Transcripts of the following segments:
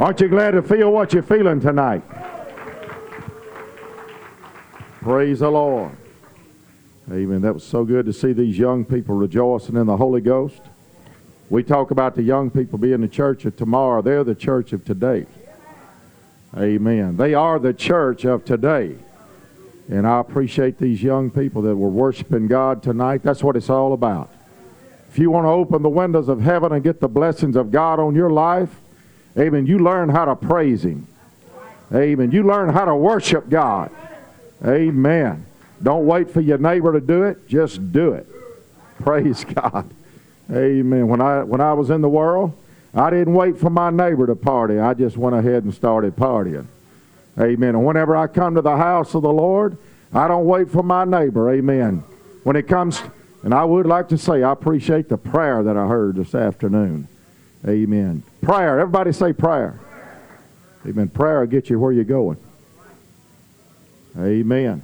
Aren't you glad to feel what you're feeling tonight? Praise the Lord. Amen. That was so good to see these young people rejoicing in the Holy Ghost. We talk about the young people being the church of tomorrow. They're the church of today. Amen. They are the church of today. And I appreciate these young people that were worshiping God tonight. That's what it's all about. If you want to open the windows of heaven and get the blessings of God on your life, amen, you learn how to praise Him. Amen. You learn how to worship God. Amen. Don't wait for your neighbor to do it. Just do it. Praise God. Amen. When I, when I was in the world, I didn't wait for my neighbor to party. I just went ahead and started partying. Amen. And whenever I come to the house of the Lord, I don't wait for my neighbor. Amen. When it comes, and I would like to say, I appreciate the prayer that I heard this afternoon. Amen. Prayer. Everybody say prayer. Amen. Prayer will get you where you're going. Amen.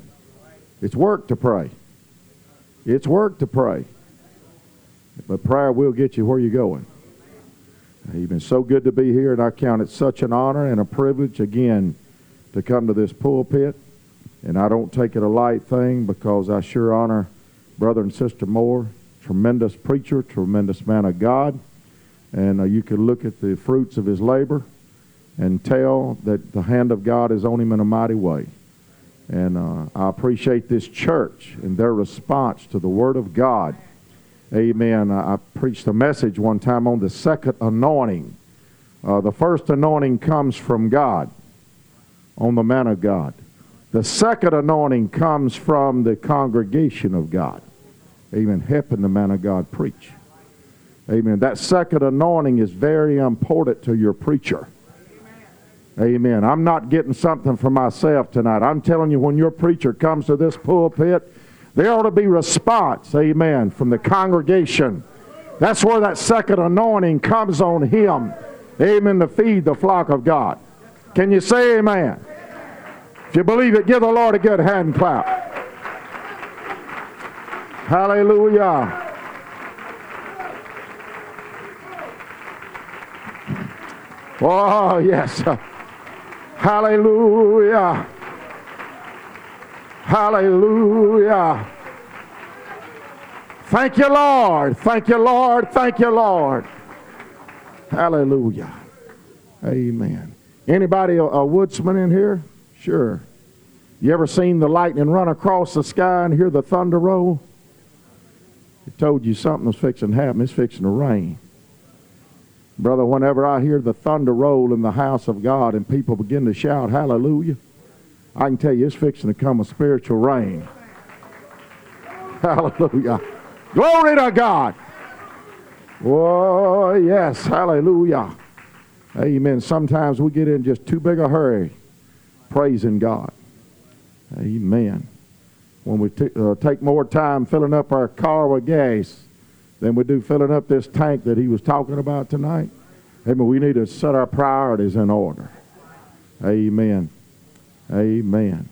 It's work to pray. It's work to pray. But prayer will get you where you're going. Amen. So good to be here, and I count it such an honor and a privilege again to come to this pulpit. And I don't take it a light thing because I sure honor Brother and Sister Moore, tremendous preacher, tremendous man of God. And uh, you can look at the fruits of his labor and tell that the hand of God is on him in a mighty way. And uh, I appreciate this church and their response to the Word of God. Amen. I preached a message one time on the second anointing. Uh, the first anointing comes from God, on the man of God. The second anointing comes from the congregation of God. Amen. Helping the man of God preach. Amen. That second anointing is very important to your preacher. Amen. I'm not getting something for myself tonight. I'm telling you, when your preacher comes to this pulpit, there ought to be response, amen, from the congregation. That's where that second anointing comes on him, amen, to feed the flock of God. Can you say amen? If you believe it, give the Lord a good hand clap. Hallelujah. Oh, yes. Hallelujah. Hallelujah. Thank you, Lord. Thank you, Lord. Thank you, Lord. Hallelujah. Amen. Anybody a, a woodsman in here? Sure. You ever seen the lightning run across the sky and hear the thunder roll? It told you something was fixing to happen. It's fixing to rain. Brother, whenever I hear the thunder roll in the house of God and people begin to shout hallelujah, I can tell you it's fixing to come a spiritual rain. Hallelujah. Glory to God. Oh, yes. Hallelujah. Amen. Sometimes we get in just too big a hurry praising God. Amen. When we t- uh, take more time filling up our car with gas than we do filling up this tank that he was talking about tonight. Amen. We need to set our priorities in order. Amen. Amen.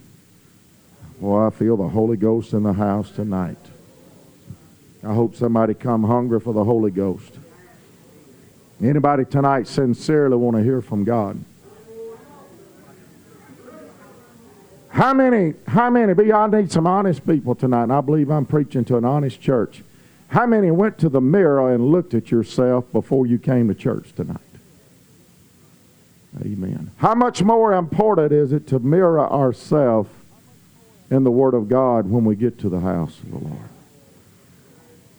Well, I feel the Holy Ghost in the house tonight. I hope somebody come hungry for the Holy Ghost. Anybody tonight sincerely want to hear from God? How many, how many, be, I need some honest people tonight, and I believe I'm preaching to an honest church. How many went to the mirror and looked at yourself before you came to church tonight? Amen. How much more important is it to mirror ourselves in the Word of God when we get to the house of the Lord?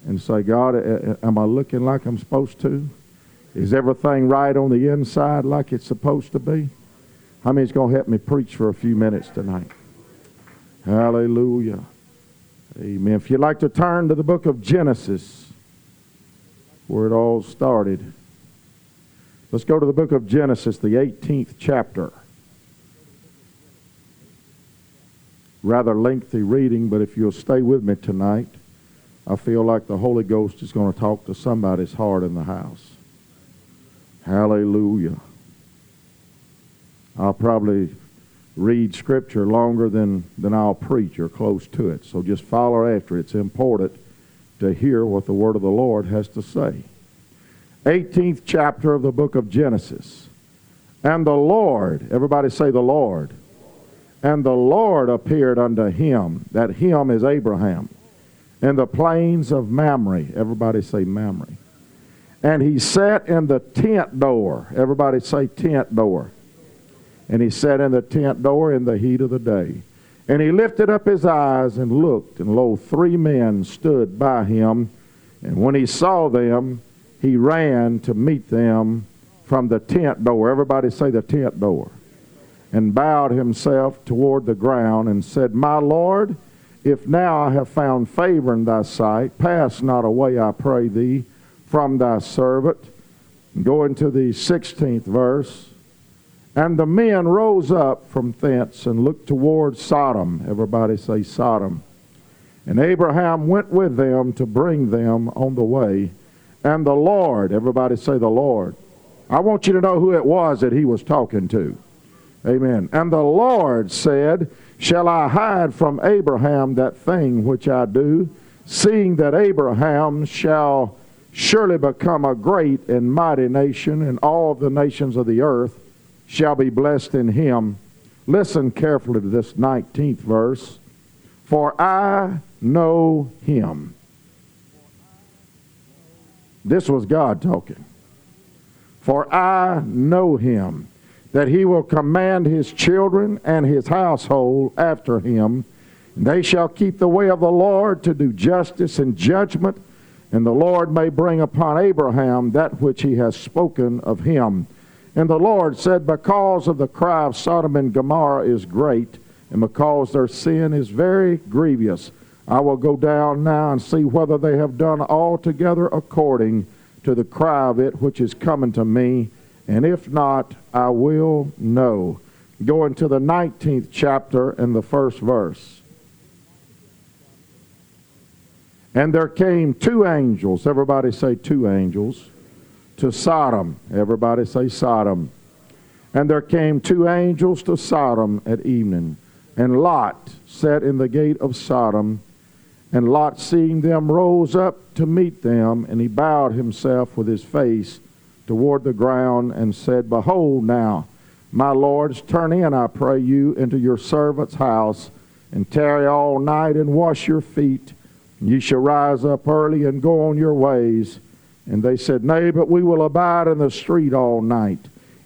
And say, God, am I looking like I'm supposed to? Is everything right on the inside like it's supposed to be? How many's going to help me preach for a few minutes tonight? Hallelujah. Amen. If you'd like to turn to the book of Genesis, where it all started. Let's go to the book of Genesis, the 18th chapter. Rather lengthy reading, but if you'll stay with me tonight, I feel like the Holy Ghost is going to talk to somebody's heart in the house. Hallelujah. I'll probably read scripture longer than, than I'll preach or close to it. So just follow after. It's important to hear what the word of the Lord has to say. 18th chapter of the book of Genesis. And the Lord, everybody say the Lord. And the Lord appeared unto him. That him is Abraham. In the plains of Mamre. Everybody say Mamre. And he sat in the tent door. Everybody say tent door. And he sat in the tent door in the heat of the day. And he lifted up his eyes and looked, and lo, three men stood by him. And when he saw them, he ran to meet them from the tent door. Everybody say the tent door. And bowed himself toward the ground and said, My Lord, if now I have found favor in thy sight, pass not away, I pray thee, from thy servant. Go into the 16th verse. And the men rose up from thence and looked toward Sodom. Everybody say Sodom. And Abraham went with them to bring them on the way. And the Lord, everybody say the Lord. I want you to know who it was that he was talking to. Amen. And the Lord said, Shall I hide from Abraham that thing which I do, seeing that Abraham shall surely become a great and mighty nation, and all the nations of the earth shall be blessed in him. Listen carefully to this 19th verse. For I know him. This was God talking. For I know him, that he will command his children and his household after him. They shall keep the way of the Lord to do justice and judgment, and the Lord may bring upon Abraham that which he has spoken of him. And the Lord said, Because of the cry of Sodom and Gomorrah is great, and because their sin is very grievous, I will go down now and see whether they have done altogether according to the cry of it which is coming to me, and if not, I will know. Going to the 19th chapter and the first verse. And there came two angels. Everybody say two angels to Sodom. Everybody say Sodom. And there came two angels to Sodom at evening. And Lot sat in the gate of Sodom. And Lot, seeing them, rose up to meet them. And he bowed himself with his face toward the ground and said, Behold now, my lords, turn in, I pray you, into your servant's house, and tarry all night and wash your feet. And ye shall rise up early and go on your ways. And they said, Nay, but we will abide in the street all night.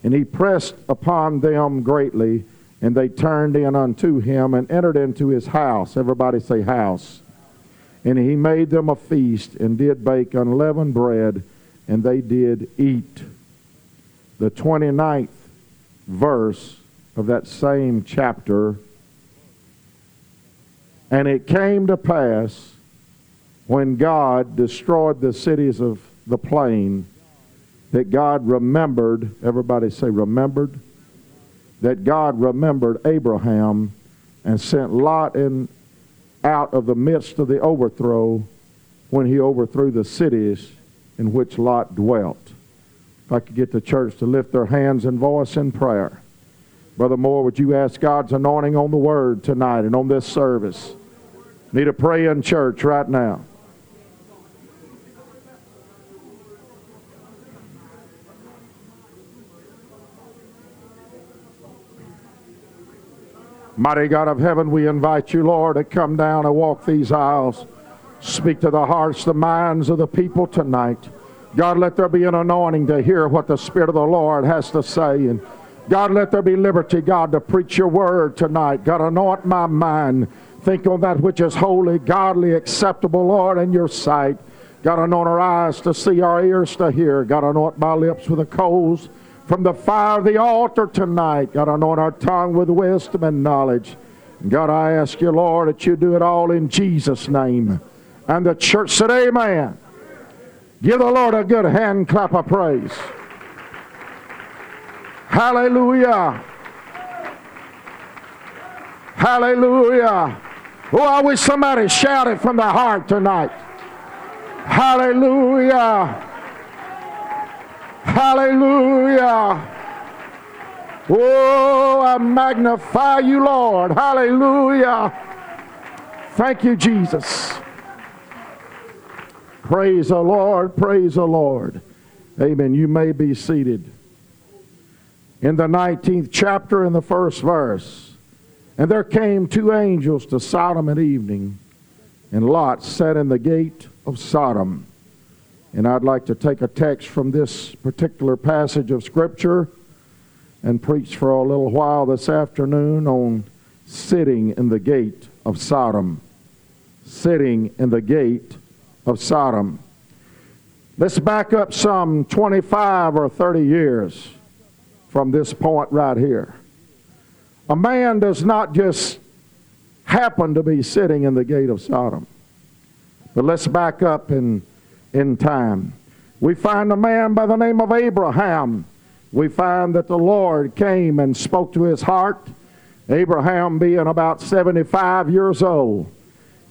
And he pressed upon them greatly, and they turned in unto him and entered into his house. Everybody say house. And he made them a feast and did bake unleavened bread, and they did eat. The 29th verse of that same chapter. And it came to pass when God destroyed the cities of the plain that God remembered, everybody say remembered, that God remembered Abraham and sent Lot in out of the midst of the overthrow when he overthrew the cities in which Lot dwelt. If I could get the church to lift their hands and voice in prayer. Brother Moore, would you ask God's anointing on the word tonight and on this service? Need a praying church right now. Mighty God of heaven, we invite you, Lord, to come down and walk these aisles. Speak to the hearts, the minds of the people tonight. God, let there be an anointing to hear what the Spirit of the Lord has to say. And God, let there be liberty, God, to preach your word tonight. God, anoint my mind. Think on that which is holy, godly, acceptable, Lord, in your sight. God, anoint our eyes to see, our ears to hear. God, anoint my lips with the coals from the fire of the altar tonight. God, anoint our tongue with wisdom and knowledge. God, I ask you, Lord, that you do it all in Jesus' name. And the church said, Amen. Give the Lord a good hand clap of praise. Hallelujah. Hallelujah. Oh, I wish somebody shouted from the heart tonight. Hallelujah. Hallelujah. Oh, I magnify you, Lord. Hallelujah. Thank you, Jesus. Praise the Lord. Praise the Lord. Amen. You may be seated. in the 19th chapter in the first verse. And there came two angels to Sodom at evening, and Lot sat in the gate of Sodom. And I'd like to take a text from this particular passage of Scripture and preach for a little while this afternoon on sitting in the gate of Sodom. Sitting in the gate of Sodom. Let's back up some 25 or 30 years from this point right here. A man does not just happen to be sitting in the gate of Sodom. But let's back up in, in time. We find a man by the name of Abraham. We find that the Lord came and spoke to his heart. Abraham being about 75 years old.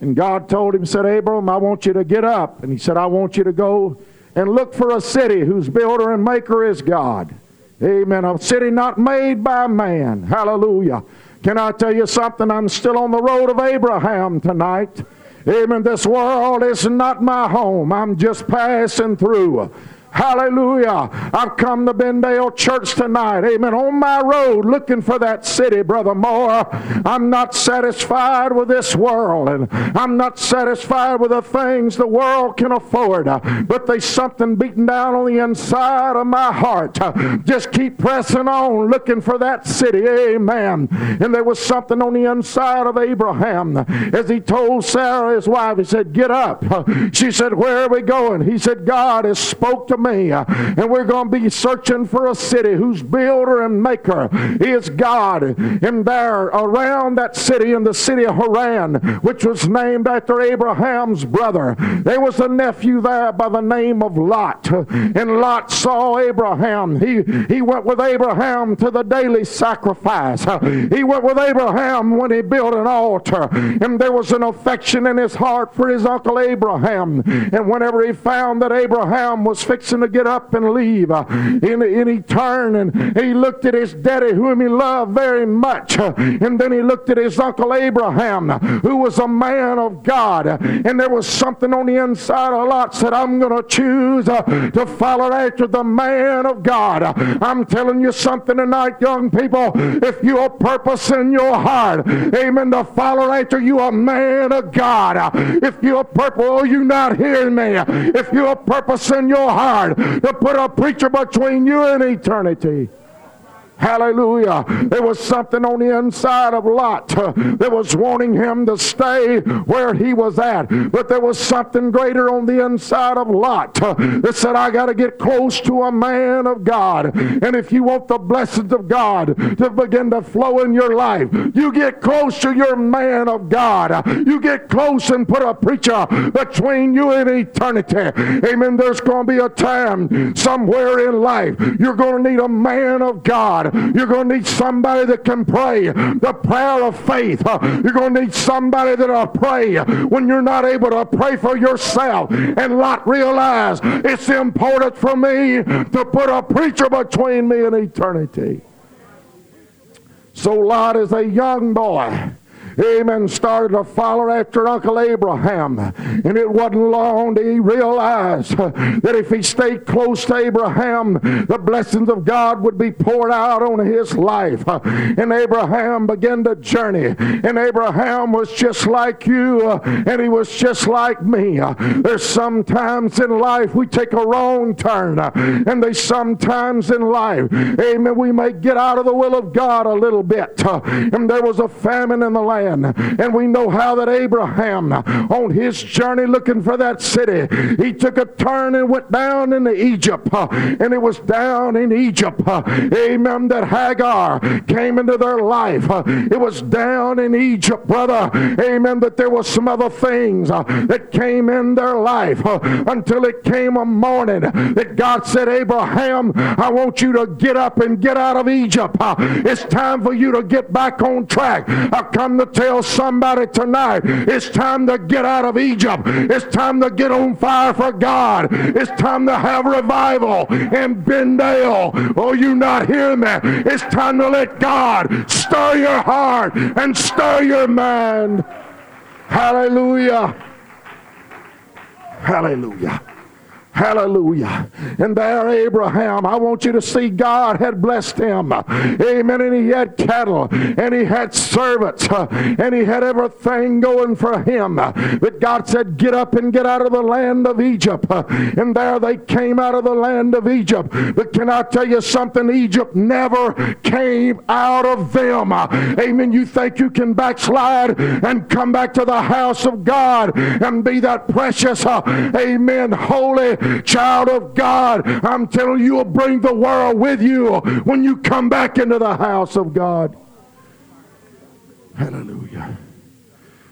And God told him, said, Abram, I want you to get up. And he said, I want you to go and look for a city whose builder and maker is God. Amen. A city not made by man. Hallelujah. Can I tell you something? I'm still on the road of Abraham tonight. Amen. This world is not my home. I'm just passing through. Hallelujah. I've come to Bendale Church tonight. Amen. On my road looking for that city, Brother Moore. I'm not satisfied with this world and I'm not satisfied with the things the world can afford. But there's something beating down on the inside of my heart. Just keep pressing on looking for that city. Amen. And there was something on the inside of Abraham as he told Sarah, his wife, he said, Get up. She said, Where are we going? He said, God has spoke to me. And we're going to be searching for a city whose builder and maker is God. And there around that city in the city of Haran, which was named after Abraham's brother, there was a nephew there by the name of Lot. And Lot saw Abraham. He, he went with Abraham to the daily sacrifice. He went with Abraham when he built an altar. And there was an affection in his heart for his uncle Abraham. And whenever he found that Abraham was fixing fixing to get up and leave. Uh, and, and he turned and he looked at his daddy, whom he loved very much. Uh, and then he looked at his uncle Abraham, who was a man of God. And there was something on the inside of Lot said, I'm going to choose uh, to follow after the man of God. I'm telling you something tonight, young people. If you purpose in your heart, amen, to follow after you a man of God. If you have purpose, oh, you not hearing me. If you purpose in your heart, to put a preacher between you and eternity. Hallelujah. There was something on the inside of Lot uh, that was wanting him to stay where he was at. But there was something greater on the inside of Lot uh, that said, I got to get close to a man of God. And if you want the blessings of God to begin to flow in your life, you get close to your man of God. You get close and put a preacher between you and eternity. Amen. There's going to be a time somewhere in life you're going to need a man of God you're going to need somebody that can pray the prayer of faith. You're going to need somebody that'll pray when you're not able to pray for yourself and not realize it's important for me to put a preacher between me and eternity. So Lot is a young boy amen, started to follow after Uncle Abraham. And it wasn't long till he realized that if he stayed close to Abraham, the blessings of God would be poured out on his life. And Abraham began to journey. And Abraham was just like you, and he was just like me. There's sometimes in life we take a wrong turn, and there's sometimes in life, amen, we may get out of the will of God a little bit. And there was a famine in the land land. And we know how that Abraham, on his journey looking for that city, he took a turn and went down into Egypt. And it was down in Egypt, amen, that Hagar came into their life. It was down in Egypt, brother, amen, that there was some other things that came in their life until it came a morning that God said, Abraham, I want you to get up and get out of Egypt. It's time for you to get back on track. I've come to tell somebody tonight it's time to get out of Egypt. It's time to get on fire for God. It's time to have revival in Bendale. Oh, you not hearing me? It's time to let God stir your heart and stir your mind. Hallelujah. Hallelujah. Hallelujah. And there, Abraham, I want you to see God had blessed him. Amen. And he had cattle and he had servants and he had everything going for him. But God said, Get up and get out of the land of Egypt. And there they came out of the land of Egypt. But can I tell you something? Egypt never came out of them. Amen. You think you can backslide and come back to the house of God and be that precious, amen, holy child of God. I'm telling you, you'll bring the world with you when you come back into the house of God. Hallelujah.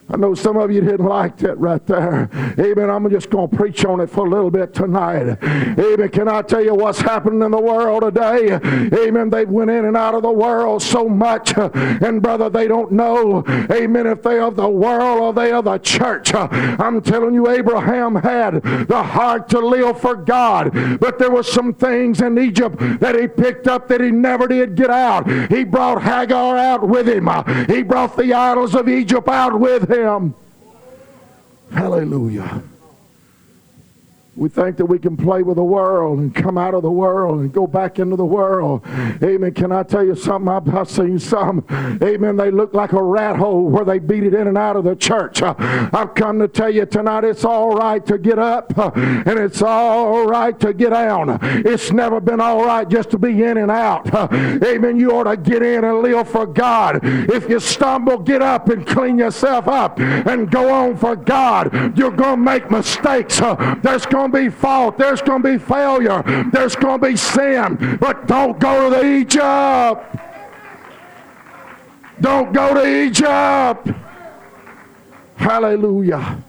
I know some of you didn't like that right there. Amen. I'm just going to preach on it for a little bit tonight. Amen. Can I tell you what's happening in the world today? Amen. They went in and out of the world so much. And brother, they don't know. Amen. If they are the world or they are the church. I'm telling you, Abraham had the heart to live for God. But there were some things in Egypt that he picked up that he never did get out. He brought Hagar out with him. He brought the idols of Egypt out with him him. Hallelujah. We think that we can play with the world and come out of the world and go back into the world. Amen. Can I tell you something? I've seen some. Amen. They look like a rat hole where they beat it in and out of the church. I've come to tell you tonight it's all right to get up uh, and it's all right to get down. It's never been all right just to be in and out. Uh, Amen. You ought to get in and live for God. If you stumble, get up and clean yourself up and go on for God. You're going to make mistakes. Uh, there's going going to be fault. There's going to be failure. There's going to be sin. But don't go to the Egypt. Don't go to Egypt. Hallelujah.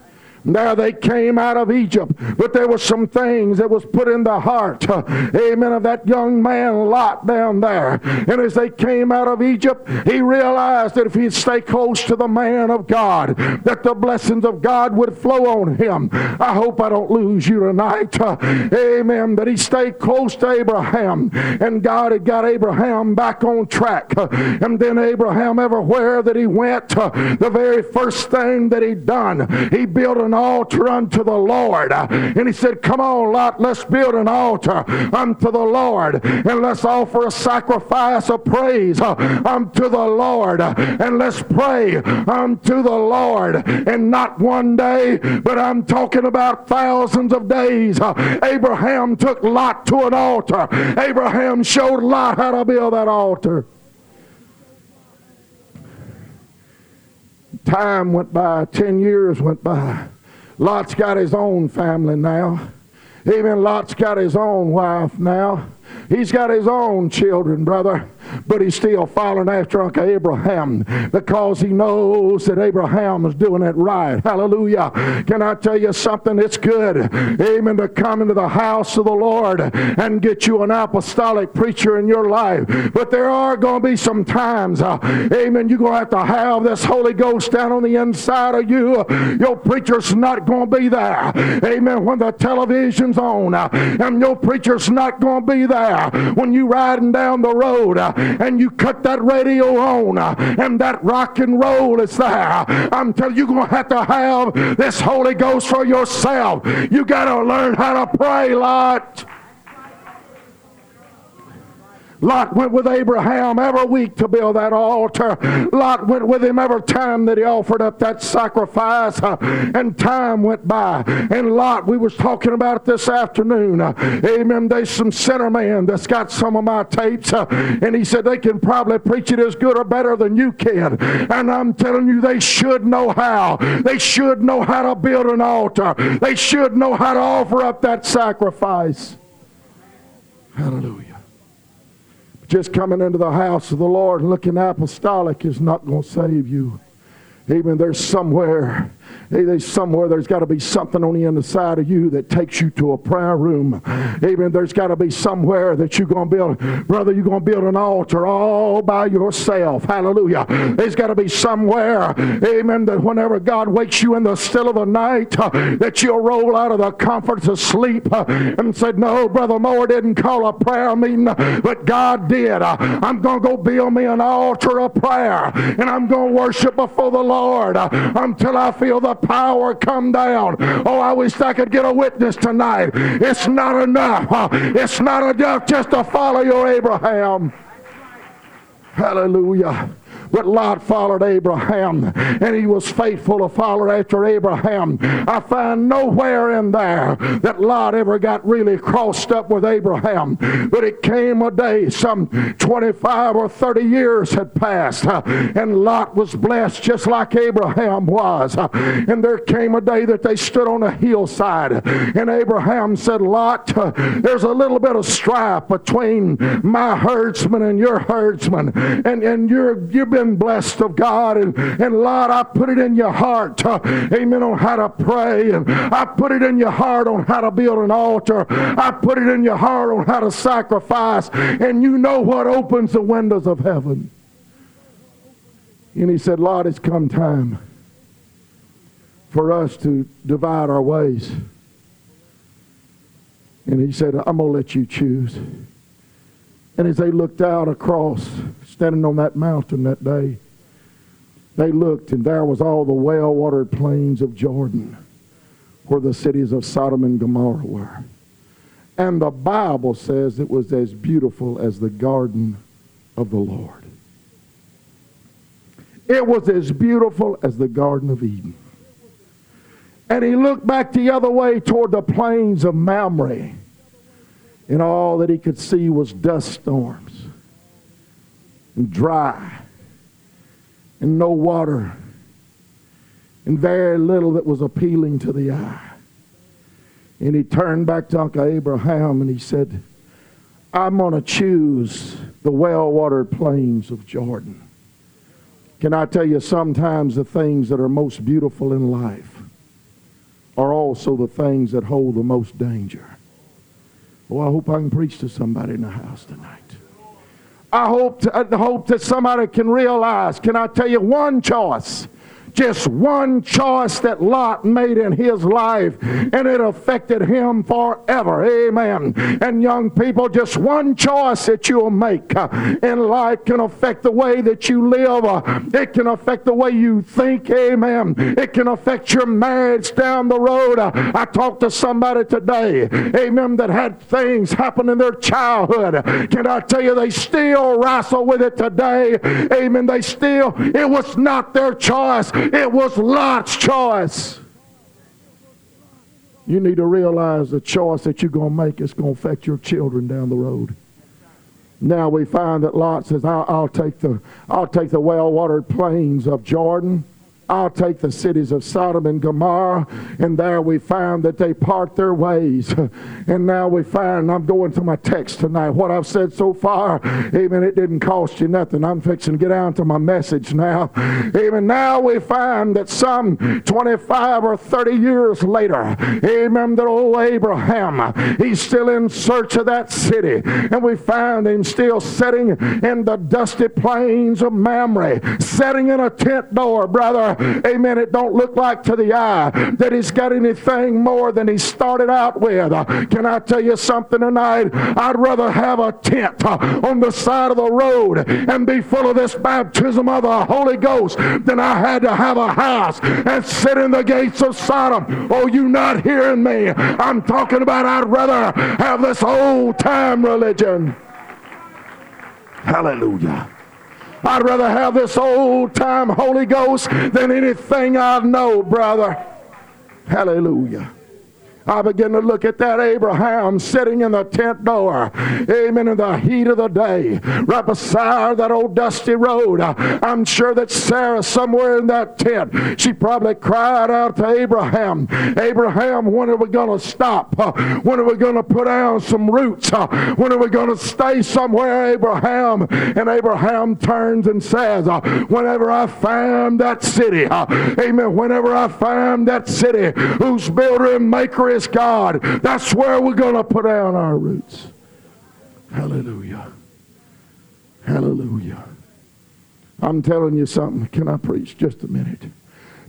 There they came out of Egypt, but there were some things that was put in the heart, amen, of that young man Lot down there. And as they came out of Egypt, he realized that if he'd stay close to the man of God, that the blessings of God would flow on him. I hope I don't lose you tonight. Amen. That he stayed close to Abraham, and God had got Abraham back on track. And then Abraham, everywhere that he went, the very first thing that he done, he built an altar unto the Lord. And he said, Come on, Lot, let's build an altar unto the Lord. And let's offer a sacrifice of praise uh, unto the Lord. And let's pray unto the Lord. And not one day, but I'm talking about thousands of days. Uh, Abraham took Lot to an altar. Abraham showed Lot how to build that altar. Time went by, 10 years went by. Lot's got his own family now. Even Lot's got his own wife now. He's got his own children, brother, but he's still following after Uncle Abraham because he knows that Abraham is doing it right. Hallelujah. Can I tell you something? It's good, amen, to come into the house of the Lord and get you an apostolic preacher in your life. But there are going to be some times, uh, amen, you're going to have to have this Holy Ghost down on the inside of you. Your preacher's not going to be there, amen, when the television's on, uh, and your preacher's not going to be there when you're riding down the road uh, and you cut that radio on uh, and that rock and roll is there. I'm telling you, you're going to have to have this Holy Ghost for yourself. You got to learn how to pray, Lot. Lot went with Abraham every week to build that altar. Lot went with him every time that he offered up that sacrifice. Uh, and time went by. And Lot, we was talking about this afternoon. Uh, amen. There's some sinner man that's got some of my tapes. Uh, and he said they can probably preach it as good or better than you can. And I'm telling you, they should know how. They should know how to build an altar. They should know how to offer up that sacrifice. Hallelujah. Just coming into the house of the Lord and looking apostolic is not going to save you. Even there's somewhere there's somewhere there's got to be something on the inside of you that takes you to a prayer room. Amen. There's got to be somewhere that you're going to build, brother, you're going to build an altar all by yourself. Hallelujah. There's got to be somewhere, amen, that whenever God wakes you in the still of the night, that you'll roll out of the comforts of sleep uh, and said, No, Brother Moore didn't call a prayer meeting, but God did. Uh, I'm going to go build me an altar of prayer and I'm going to worship before the Lord Lord uh, until I feel the power come down. Oh, I wish I could get a witness tonight. It's not enough. Uh, it's not enough just to follow your Abraham. Hallelujah. But Lot followed Abraham, and he was faithful to follow after Abraham. I find nowhere in there that Lot ever got really crossed up with Abraham. But it came a day, some 25 or 30 years had passed, uh, and Lot was blessed just like Abraham was. Uh, and there came a day that they stood on a hillside, and Abraham said, Lot, uh, there's a little bit of strife between my herdsman and your herdsman, and, and you're, you've been blessed of God. And, and Lord, I put it in your heart, uh, amen, on how to pray. And I put it in your heart on how to build an altar. I put it in your heart on how to sacrifice. And you know what opens the windows of heaven. And he said, Lord, it's come time for us to divide our ways. And he said, I'm going to let you choose. And as they looked out across standing on that mountain that day, they looked, and there was all the well-watered plains of Jordan, where the cities of Sodom and Gomorrah were. And the Bible says it was as beautiful as the garden of the Lord. It was as beautiful as the Garden of Eden. And he looked back the other way toward the plains of Mamre, and all that he could see was dust storms dry and no water and very little that was appealing to the eye. And he turned back to Uncle Abraham and he said, I'm going to choose the well-watered plains of Jordan. Can I tell you, sometimes the things that are most beautiful in life are also the things that hold the most danger. Well, I hope I can preach to somebody in the house tonight. I hope, to, I hope that somebody can realize, can I tell you one choice just one choice that Lot made in his life, and it affected him forever. Amen. And young people, just one choice that you'll make uh, in life can affect the way that you live. Uh, it can affect the way you think. Amen. It can affect your marriage down the road. Uh, I talked to somebody today, amen, that had things happen in their childhood. Can I tell you, they still wrestle with it today. Amen. They still, it was not their choice. It was Lot's choice. You need to realize the choice that you're going to make is going to affect your children down the road. Now we find that Lot says, I'll, I'll take the, I'll take the well-watered plains of Jordan. I'll take the cities of Sodom and Gomorrah, and there we find that they part their ways. And now we find, I'm going to my text tonight, what I've said so far, amen, it didn't cost you nothing. I'm fixing to get down to my message now. Amen. Now we find that some 25 or 30 years later, amen, that old Abraham, he's still in search of that city. And we find him still sitting in the dusty plains of Mamre, sitting in a tent door, brother amen, it don't look like to the eye that he's got anything more than he started out with. Can I tell you something tonight? I'd rather have a tent on the side of the road and be full of this baptism of the Holy Ghost than I had to have a house and sit in the gates of Sodom. Oh, you not hearing me? I'm talking about I'd rather have this old time religion. Hallelujah. I'd rather have this old time Holy Ghost than anything I know, brother. Hallelujah. I begin to look at that Abraham sitting in the tent door, amen, in the heat of the day, right beside that old dusty road. I'm sure that Sarah, somewhere in that tent, she probably cried out to Abraham, Abraham, when are we going to stop? When are we going to put down some roots? When are we going to stay somewhere, Abraham? And Abraham turns and says, Whenever I find that city, amen, whenever I find that city whose builder and maker is God. That's where we're going to put down our roots. Hallelujah. Hallelujah. I'm telling you something. Can I preach just a minute?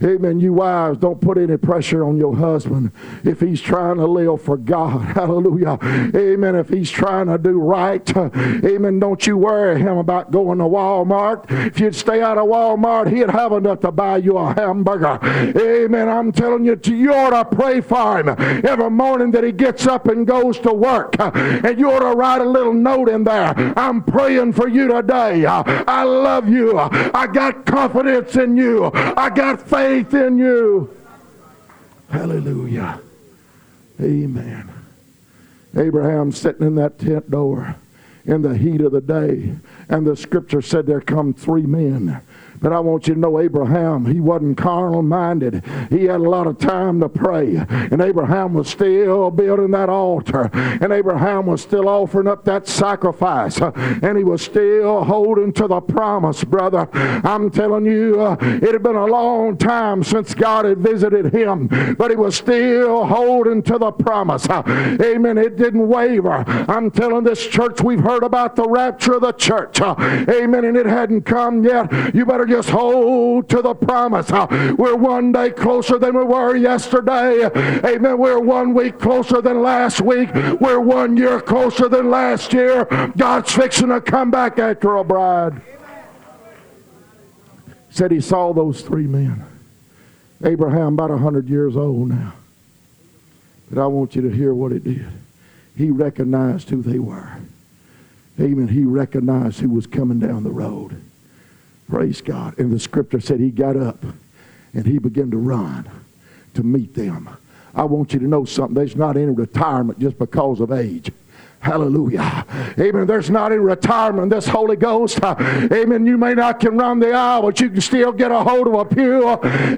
Amen. You wives, don't put any pressure on your husband if he's trying to live for God. Hallelujah. Amen. If he's trying to do right, amen. Don't you worry him about going to Walmart. If you'd stay out of Walmart, he'd have enough to buy you a hamburger. Amen. I'm telling you, you ought to pray for him every morning that he gets up and goes to work. And you ought to write a little note in there. I'm praying for you today. I love you. I got confidence in you. I got faith in you. Hallelujah. Amen. Abraham sitting in that tent door in the heat of the day. And the scripture said there come three men but I want you to know Abraham, he wasn't carnal minded. He had a lot of time to pray. And Abraham was still building that altar. And Abraham was still offering up that sacrifice. And he was still holding to the promise, brother. I'm telling you, uh, it had been a long time since God had visited him. But he was still holding to the promise. Uh, amen. It didn't waver. I'm telling this church, we've heard about the rapture of the church. Uh, amen. And it hadn't come yet. You better just hold to the promise. We're one day closer than we were yesterday. Amen. We're one week closer than last week. We're one year closer than last year. God's fixing to come back after a bride. Said he saw those three men. Abraham, about 100 years old now. But I want you to hear what it did. He recognized who they were. Amen. He recognized who was coming down the road. Praise God. And the scripture said he got up and he began to run to meet them. I want you to know something. There's not any retirement just because of age. Hallelujah. Amen. There's not any retirement this Holy Ghost. Amen. You may not can run the aisle, but you can still get a hold of a pew.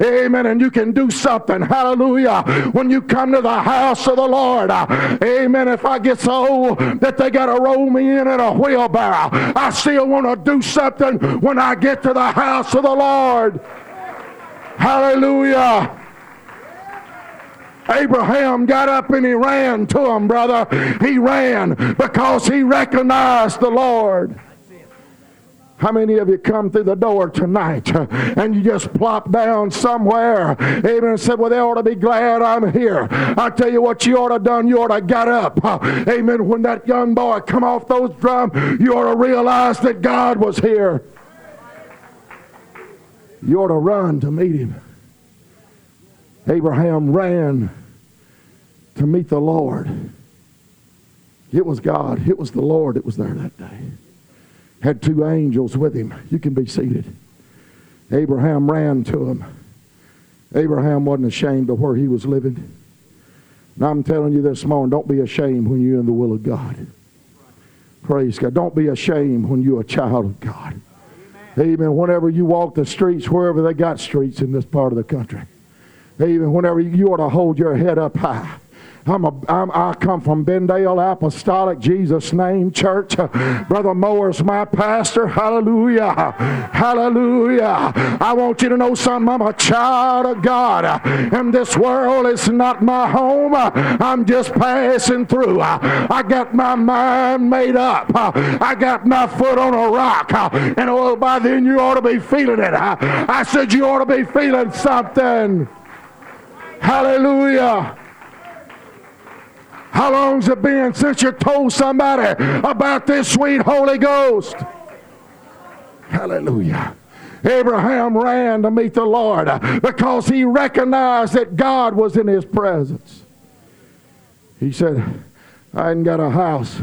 Amen. And you can do something. Hallelujah. When you come to the house of the Lord. Amen. If I get so old that they got to roll me in in a wheelbarrow, I still want to do something when I get to the house of the Lord. Hallelujah. Abraham got up and he ran to him, brother. He ran because he recognized the Lord. How many of you come through the door tonight and you just plop down somewhere? Amen. And said, Well, they ought to be glad I'm here. I tell you what you ought to done. You ought to got up. Amen. When that young boy come off those drums, you ought to realize that God was here. You ought to run to meet him. Abraham ran to meet the Lord. It was God. It was the Lord that was there that day. Had two angels with him. You can be seated. Abraham ran to him. Abraham wasn't ashamed of where he was living. Now I'm telling you this morning, don't be ashamed when you're in the will of God. Praise God. Don't be ashamed when you're a child of God. Amen. Amen. Whenever you walk the streets, wherever they got streets in this part of the country. Amen. Whenever you, ought to hold your head up high. I'm a, I'm, I come from Bendale Apostolic Jesus Name Church. Brother Moore's my pastor. Hallelujah. Hallelujah. I want you to know something. I'm a child of God. And this world is not my home. I'm just passing through. I got my mind made up. I got my foot on a rock. And oh, by then you ought to be feeling it. I said you ought to be feeling something. Hallelujah. How long's it been since you told somebody about this sweet Holy Ghost? Hallelujah. Abraham ran to meet the Lord because he recognized that God was in his presence. He said, I ain't got a house.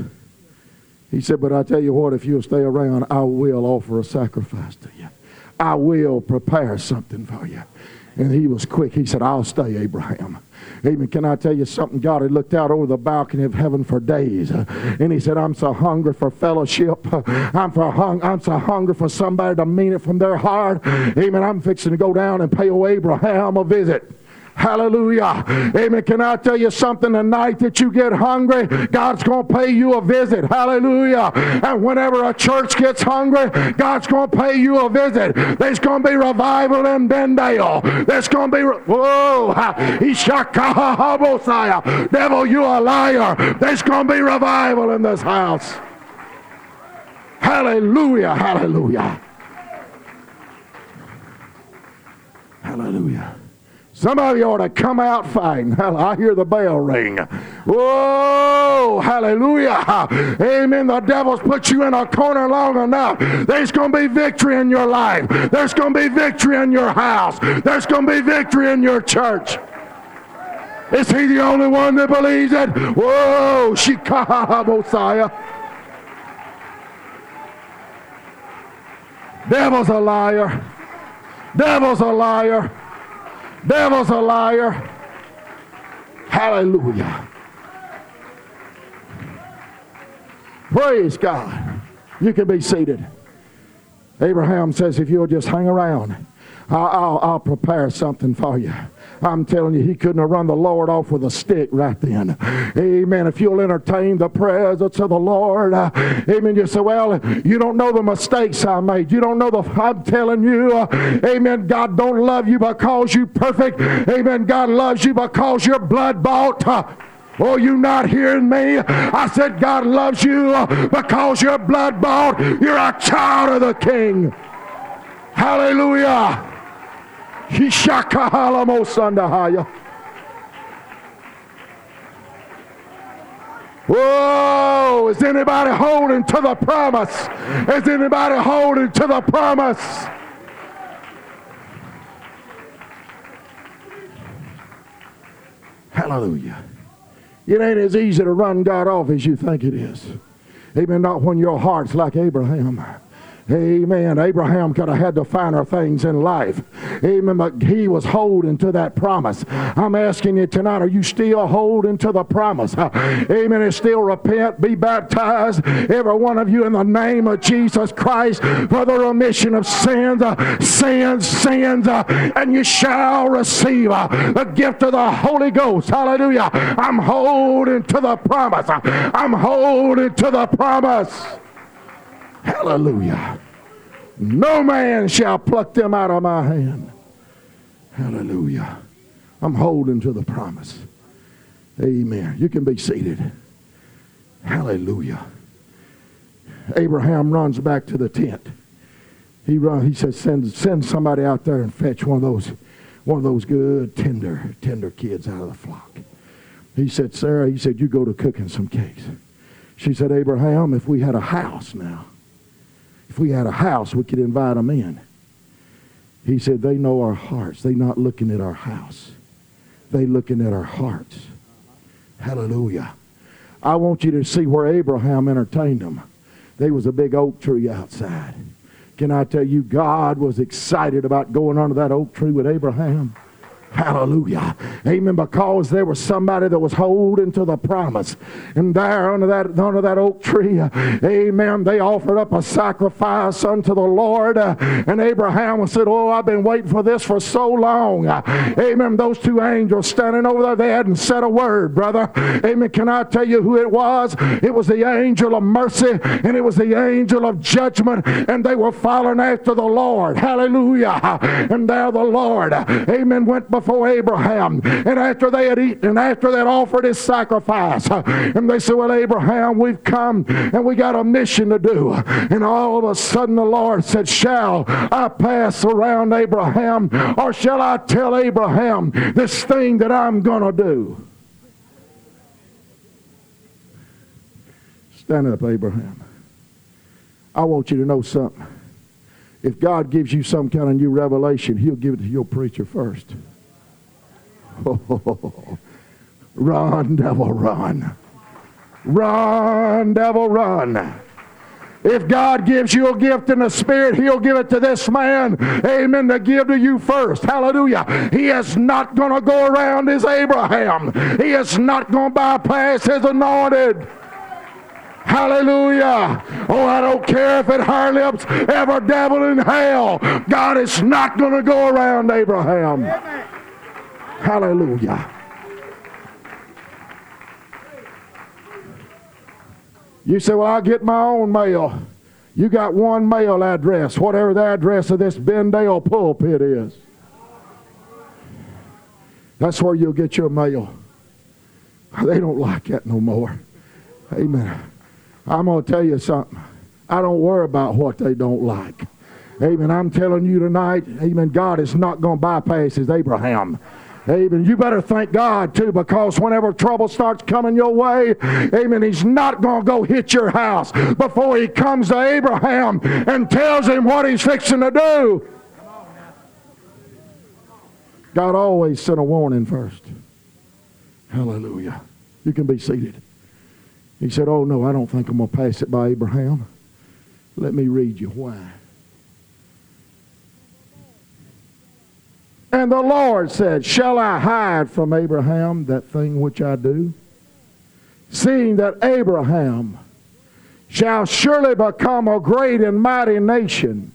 He said, but I tell you what, if you'll stay around, I will offer a sacrifice to you. I will prepare something for you. And he was quick. He said, I'll stay, Abraham. Amen. Can I tell you something? God had looked out over the balcony of heaven for days. And he said, I'm so hungry for fellowship. I'm, for hung- I'm so hungry for somebody to mean it from their heart. Amen. I'm fixing to go down and pay old Abraham a visit. Hallelujah. Amen. Can I tell you something tonight that you get hungry? God's going to pay you a visit. Hallelujah. And whenever a church gets hungry, God's going to pay you a visit. There's going to be revival in Bendale. There's going to be, re- whoa, devil, you a liar. There's going to be revival in this house. Hallelujah. Hallelujah. Hallelujah. Some of you ought to come out fighting. I hear the bell ring. Whoa, hallelujah. Amen. The devil's put you in a corner long enough. There's going to be victory in your life. There's going to be victory in your house. There's going to be victory in your church. Is he the only one that believes it? Whoa, Shikaha Mosiah. Devil's a liar. Devil's a liar. Devil's a liar. Hallelujah. Praise God. You can be seated. Abraham says, if you'll just hang around, I'll, I'll, I'll prepare something for you. I'm telling you, he couldn't have run the Lord off with a stick right then. Amen. If you'll entertain the presence of the Lord, uh, amen. You say, well, you don't know the mistakes I made. You don't know the, I'm telling you, uh, amen. God don't love you because you're perfect. Amen. God loves you because you're blood bought. Uh, Oh, you not hearing me? I said God loves you uh, because you're blood bought. You're a child of the King. Hallelujah. Whoa, is anybody holding to the promise? Is anybody holding to the promise? Hallelujah. It ain't as easy to run God off as you think it is. Amen. Not when your heart's like Abraham. Amen. Abraham could have had the finer things in life. Amen. But he was holding to that promise. I'm asking you tonight, are you still holding to the promise? Amen. And still repent, be baptized, every one of you in the name of Jesus Christ for the remission of sins, uh, sins, sins, uh, and you shall receive uh, the gift of the Holy Ghost. Hallelujah. I'm holding to the promise. I'm holding to the promise. Hallelujah. No man shall pluck them out of my hand. Hallelujah. I'm holding to the promise. Amen. You can be seated. Hallelujah. Abraham runs back to the tent. He run, he says, send, send somebody out there and fetch one of those one of those good tender, tender kids out of the flock. He said, Sarah, he said, you go to cooking some cakes. She said, Abraham, if we had a house now, if we had a house, we could invite them in. He said, they know our hearts. They not looking at our house. They looking at our hearts. Hallelujah. I want you to see where Abraham entertained them. There was a big oak tree outside. Can I tell you, God was excited about going under that oak tree with Abraham? Hallelujah. Amen. Because there was somebody that was holding to the promise. And there under that, under that oak tree, amen, they offered up a sacrifice unto the Lord. And Abraham said, Oh, I've been waiting for this for so long. Amen. Those two angels standing over there, they hadn't said a word, brother. Amen. Can I tell you who it was? It was the angel of mercy and it was the angel of judgment. And they were following after the Lord. Hallelujah. And there the Lord, amen, went before Abraham. And after they had eaten and after they had offered his sacrifice, and they said, Well, Abraham, we've come and we got a mission to do. And all of a sudden the Lord said, Shall I pass around Abraham or shall I tell Abraham this thing that I'm going to do? Stand up, Abraham. I want you to know something. If God gives you some kind of new revelation, he'll give it to your preacher first. run, devil, run. Run, devil, run. If God gives you a gift in the Spirit, He'll give it to this man. Amen. To give to you first. Hallelujah. He is not going to go around as Abraham. He is not going to bypass his anointed. Hallelujah. Oh, I don't care if it her lips ever devil in hell. God is not going to go around Abraham. Amen. Hallelujah. You say, well, I get my own mail. You got one mail address, whatever the address of this Bendale pulpit is. That's where you'll get your mail. They don't like that no more. Amen. I'm going to tell you something. I don't worry about what they don't like. Amen. I'm telling you tonight, amen, God is not going to bypass his Abraham. Amen. You better thank God too because whenever trouble starts coming your way, amen, he's not going to go hit your house before he comes to Abraham and tells him what he's fixing to do. God always sent a warning first. Hallelujah. You can be seated. He said, Oh, no, I don't think I'm going to pass it by Abraham. Let me read you why. And the Lord said, Shall I hide from Abraham that thing which I do? Seeing that Abraham shall surely become a great and mighty nation,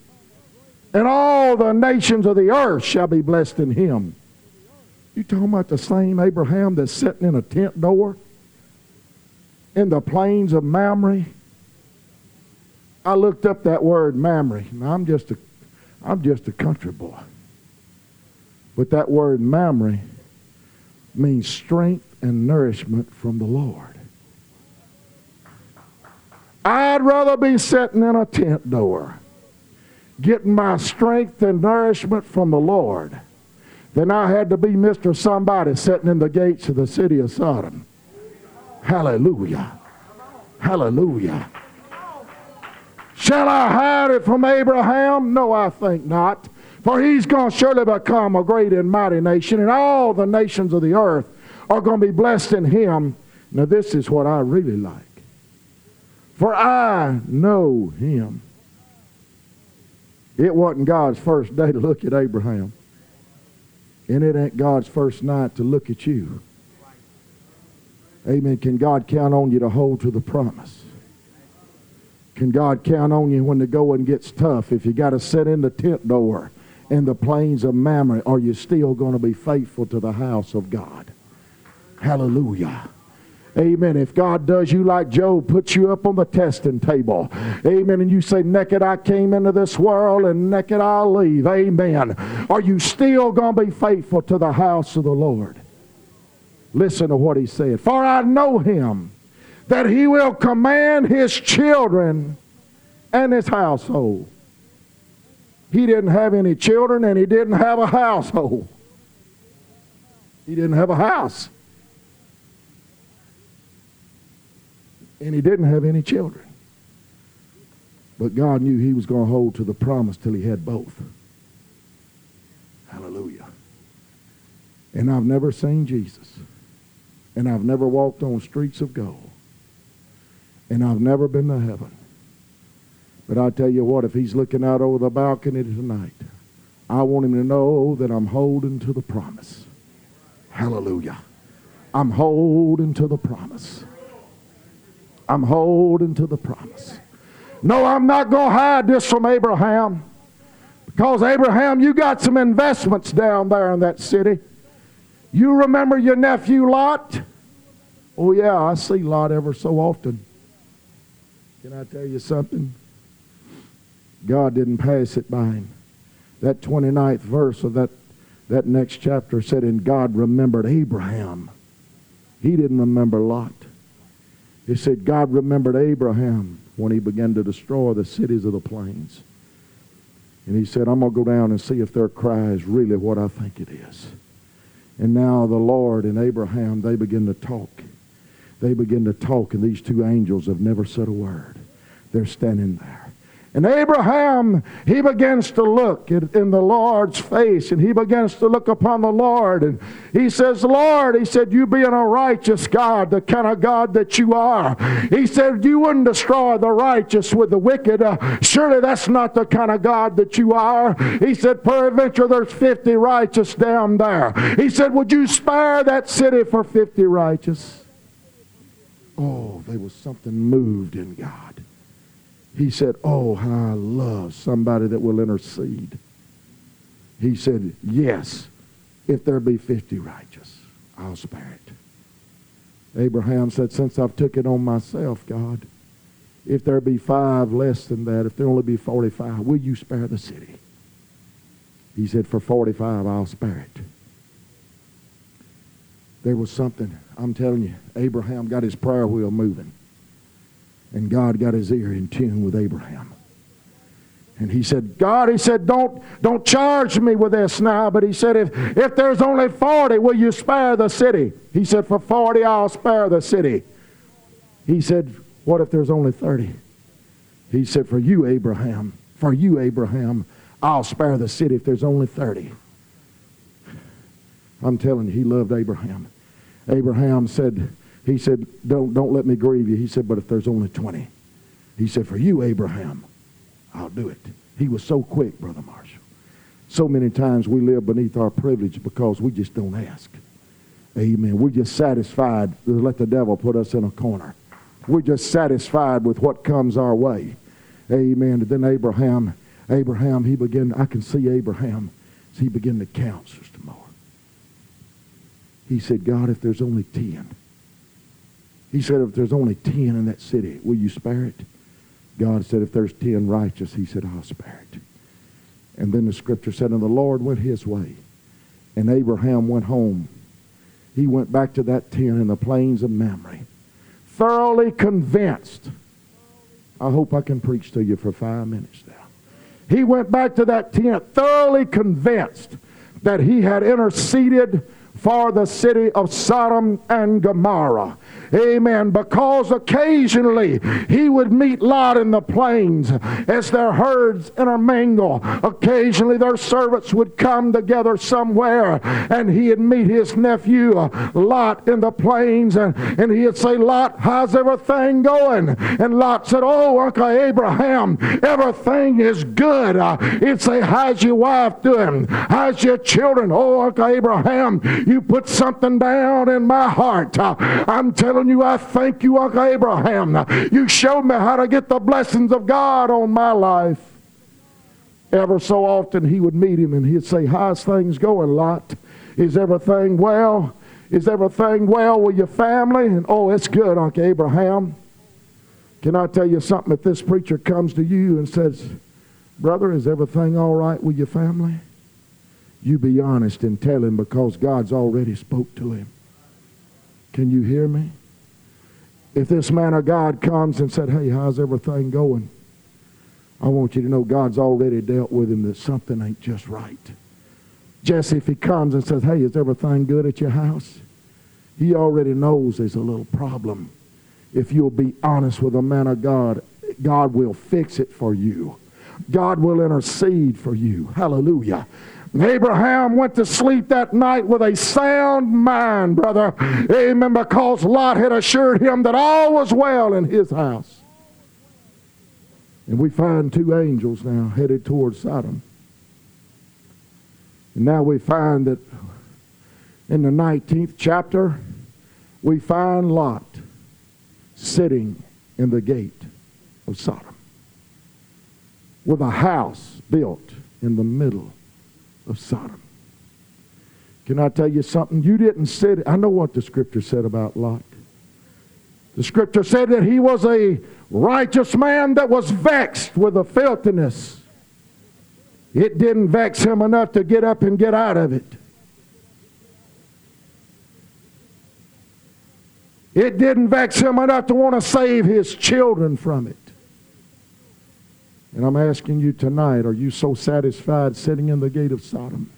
and all the nations of the earth shall be blessed in him. You talking about the same Abraham that's sitting in a tent door in the plains of Mamre? I looked up that word Mamre. Now I'm just a I'm just a country boy. But that word Mamre means strength and nourishment from the Lord. I'd rather be sitting in a tent door getting my strength and nourishment from the Lord than I had to be Mr. Somebody sitting in the gates of the city of Sodom. Hallelujah. Hallelujah. Shall I hide it from Abraham? No, I think not. For he's going to surely become a great and mighty nation, and all the nations of the earth are going to be blessed in him. Now, this is what I really like. For I know him. It wasn't God's first day to look at Abraham. And it ain't God's first night to look at you. Amen. Can God count on you to hold to the promise? Can God count on you when the going gets tough? If you got to sit in the tent door in the plains of Mamre, are you still going to be faithful to the house of God? Hallelujah. Amen. If God does you like Job, puts you up on the testing table. Amen. And you say, naked I came into this world and naked I'll leave. Amen. Are you still going to be faithful to the house of the Lord? Listen to what he said. For I know him that he will command his children and his household. He didn't have any children and he didn't have a household. He didn't have a house. And he didn't have any children. But God knew he was going to hold to the promise till he had both. Hallelujah. And I've never seen Jesus. And I've never walked on streets of gold. And I've never been to heaven. But I tell you what, if he's looking out over the balcony tonight, I want him to know that I'm holding to the promise. Hallelujah. I'm holding to the promise. I'm holding to the promise. No, I'm not going to hide this from Abraham. Because, Abraham, you got some investments down there in that city. You remember your nephew Lot? Oh, yeah, I see Lot ever so often. Can I tell you something? God didn't pass it by him. That 29th verse of that, that next chapter said, And God remembered Abraham. He didn't remember Lot. He said, God remembered Abraham when he began to destroy the cities of the plains. And he said, I'm going to go down and see if their cry is really what I think it is. And now the Lord and Abraham, they begin to talk. They begin to talk, and these two angels have never said a word. They're standing there. And Abraham, he begins to look in, the Lord's face and he begins to look upon the Lord. And he says, Lord, he said, you being a righteous God, the kind of God that you are. He said, you wouldn't destroy the righteous with the wicked. Uh, surely that's not the kind of God that you are. He said, peradventure there's 50 righteous down there. He said, would you spare that city for 50 righteous? Oh, there was something moved in God he said, Oh, how I love somebody that will intercede. He said, Yes, if there be 50 righteous, I'll spare it. Abraham said, Since I've took it on myself, God, if there be five less than that, if there only be 45, will you spare the city? He said, For 45, I'll spare it. There was something, I'm telling you, Abraham got his prayer wheel moving. And God got his ear in tune with Abraham. And he said, God, he said, don't, don't charge me with this now. But he said, if, if there's only 40, will you spare the city? He said, for 40, I'll spare the city. He said, what if there's only 30? He said, for you, Abraham, for you, Abraham, I'll spare the city if there's only 30. I'm telling you, he loved Abraham. Abraham said, he said, don't, don't let me grieve you. He said, but if there's only 20. He said, for you, Abraham, I'll do it. He was so quick, Brother Marshall. So many times we live beneath our privilege because we just don't ask. Amen. We're just satisfied to let the devil put us in a corner. We're just satisfied with what comes our way. Amen. And then Abraham, Abraham, he began, I can see Abraham he began to count, Sister Moore. He said, God, if there's only 10. He said, if there's only 10 in that city, will you spare it? God said, if there's 10 righteous, he said, I'll spare it. And then the scripture said, and the Lord went his way. And Abraham went home. He went back to that tent in the plains of Mamre, thoroughly convinced. I hope I can preach to you for five minutes now. He went back to that tent thoroughly convinced that he had interceded for the city of Sodom and Gomorrah. Amen. Because occasionally he would meet Lot in the plains as their herds intermingle. Occasionally their servants would come together somewhere and he'd meet his nephew Lot in the plains and, and he'd say, Lot, how's everything going? And Lot said, Oh, Uncle Abraham, everything is good. He'd say, How's your wife doing? How's your children? Oh, Uncle Abraham, you put something down in my heart. I'm telling telling you, I thank you, Uncle Abraham. You showed me how to get the blessings of God on my life. Ever so often he would meet him and he'd say, How's things going, Lot? Is everything well? Is everything well with your family? And oh, it's good, Uncle Abraham. Can I tell you something? If this preacher comes to you and says, Brother, is everything all right with your family? You be honest and tell him because God's already spoke to him. Can you hear me? If this man of God comes and said, hey, how's everything going? I want you to know God's already dealt with him that something ain't just right. Jesse, if he comes and says, hey, is everything good at your house? He already knows there's a little problem. If you'll be honest with a man of God, God will fix it for you. God will intercede for you. Hallelujah. Abraham went to sleep that night with a sound mind, brother. Amen. Because Lot had assured him that all was well in his house. And we find two angels now headed towards Sodom. And now we find that in the 19th chapter, we find Lot sitting in the gate of Sodom with a house built in the middle of Sodom. Can I tell you something? You didn't sit. I know what the scripture said about Lot. The scripture said that he was a righteous man that was vexed with the filthiness. It didn't vex him enough to get up and get out of it. It didn't vex him enough to want to save his children from it. And I'm asking you tonight, are you so satisfied sitting in the gate of Sodom?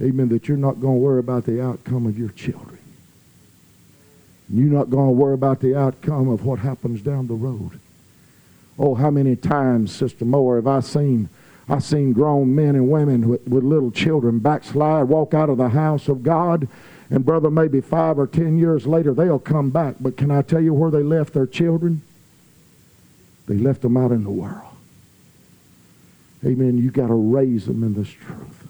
Amen, that you're not going to worry about the outcome of your children. You're not going to worry about the outcome of what happens down the road. Oh, how many times, Sister Moore, have I seen I've seen grown men and women with, with little children backslide, walk out of the house of God, and brother, maybe five or ten years later, they'll come back. But can I tell you where they left their children? They left them out in the world. Amen. You got to raise them in this truth.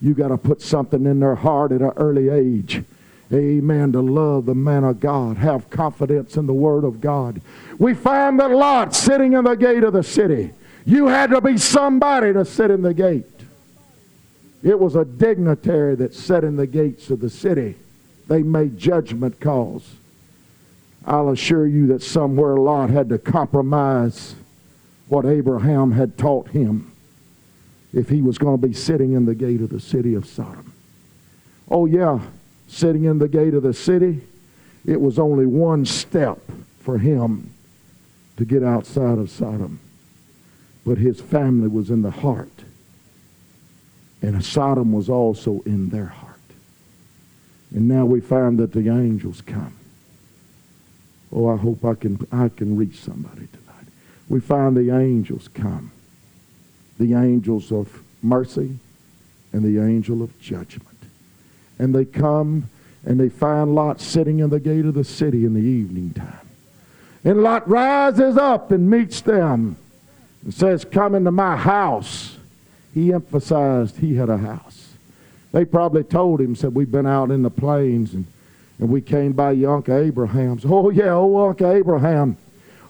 You got to put something in their heart at an early age. Amen. To love the man of God. Have confidence in the word of God. We find that Lot sitting in the gate of the city. You had to be somebody to sit in the gate. It was a dignitary that sat in the gates of the city. They made judgment calls. I'll assure you that somewhere Lot had to compromise what Abraham had taught him if he was going to be sitting in the gate of the city of Sodom. Oh, yeah, sitting in the gate of the city, it was only one step for him to get outside of Sodom. but his family was in the heart. And Sodom was also in their heart. And now we find that the angels come. Oh, I hope I can, I can reach somebody tonight. We find the angels come. The angels of mercy and the angel of judgment. And they come and they find Lot sitting in the gate of the city in the evening time. And Lot rises up and meets them and says, Come into my house. He emphasized he had a house. They probably told him, said, We've been out in the plains and, and we came by your Uncle Abraham's. Oh, yeah, oh, Uncle Abraham.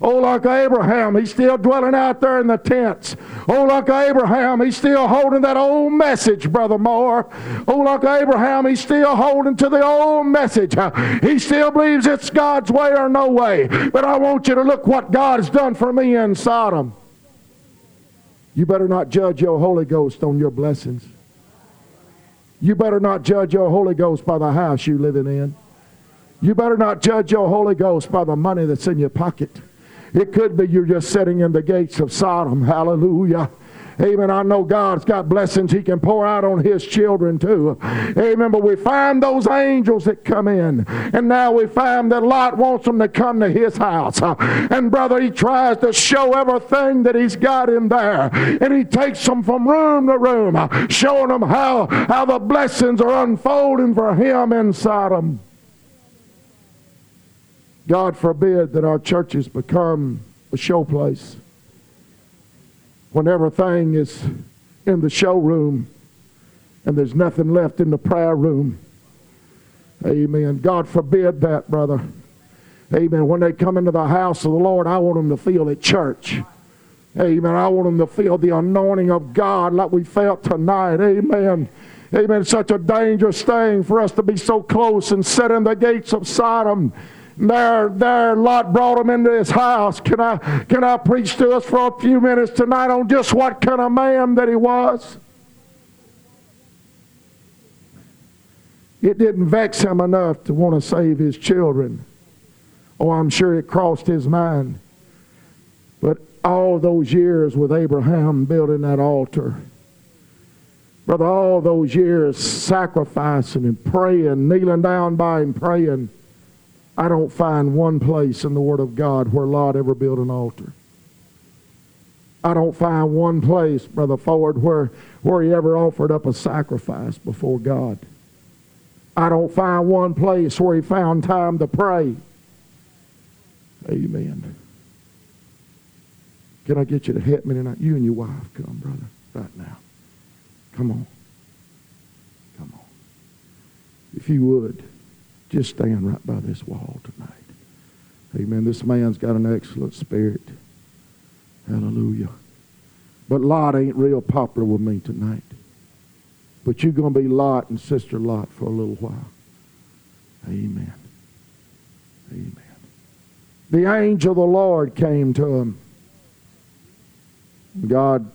Oh, like Abraham, he's still dwelling out there in the tents. Oh, like Abraham, he's still holding that old message, Brother Moore. Oh, like Abraham, he's still holding to the old message. He still believes it's God's way or no way. But I want you to look what God's done for me in Sodom. You better not judge your Holy Ghost on your blessings. You better not judge your Holy Ghost by the house you living in. You better not judge your Holy Ghost by the money that's in your pocket. It could be you're just sitting in the gates of Sodom. Hallelujah. Amen. I know God's got blessings He can pour out on His children too. Amen. But we find those angels that come in. And now we find that Lot wants them to come to his house. And brother, he tries to show everything that he's got in there. And he takes them from room to room, showing them how, how the blessings are unfolding for him in Sodom. God forbid that our churches become a show place. When everything is in the showroom and there's nothing left in the prayer room. Amen. God forbid that, brother. Amen. When they come into the house of the Lord, I want them to feel at church. Amen. I want them to feel the anointing of God like we felt tonight. Amen. Amen. Such a dangerous thing for us to be so close and set in the gates of Sodom there, there, Lot brought him into his house. Can I, can I preach to us for a few minutes tonight on just what kind of man that he was? It didn't vex him enough to want to save his children. Oh, I'm sure it crossed his mind. But all those years with Abraham building that altar, brother, all those years sacrificing and praying, kneeling down by him praying, I don't find one place in the Word of God where Lot ever built an altar. I don't find one place, Brother Ford, where, where he ever offered up a sacrifice before God. I don't find one place where he found time to pray. Amen. Can I get you to help me tonight? You and your wife come, brother, right now. Come on. Come on. If you would. Just stand right by this wall tonight. Amen. This man's got an excellent spirit. Hallelujah. But Lot ain't real popular with me tonight. But you're going to be Lot and Sister Lot for a little while. Amen. Amen. The angel of the Lord came to him. God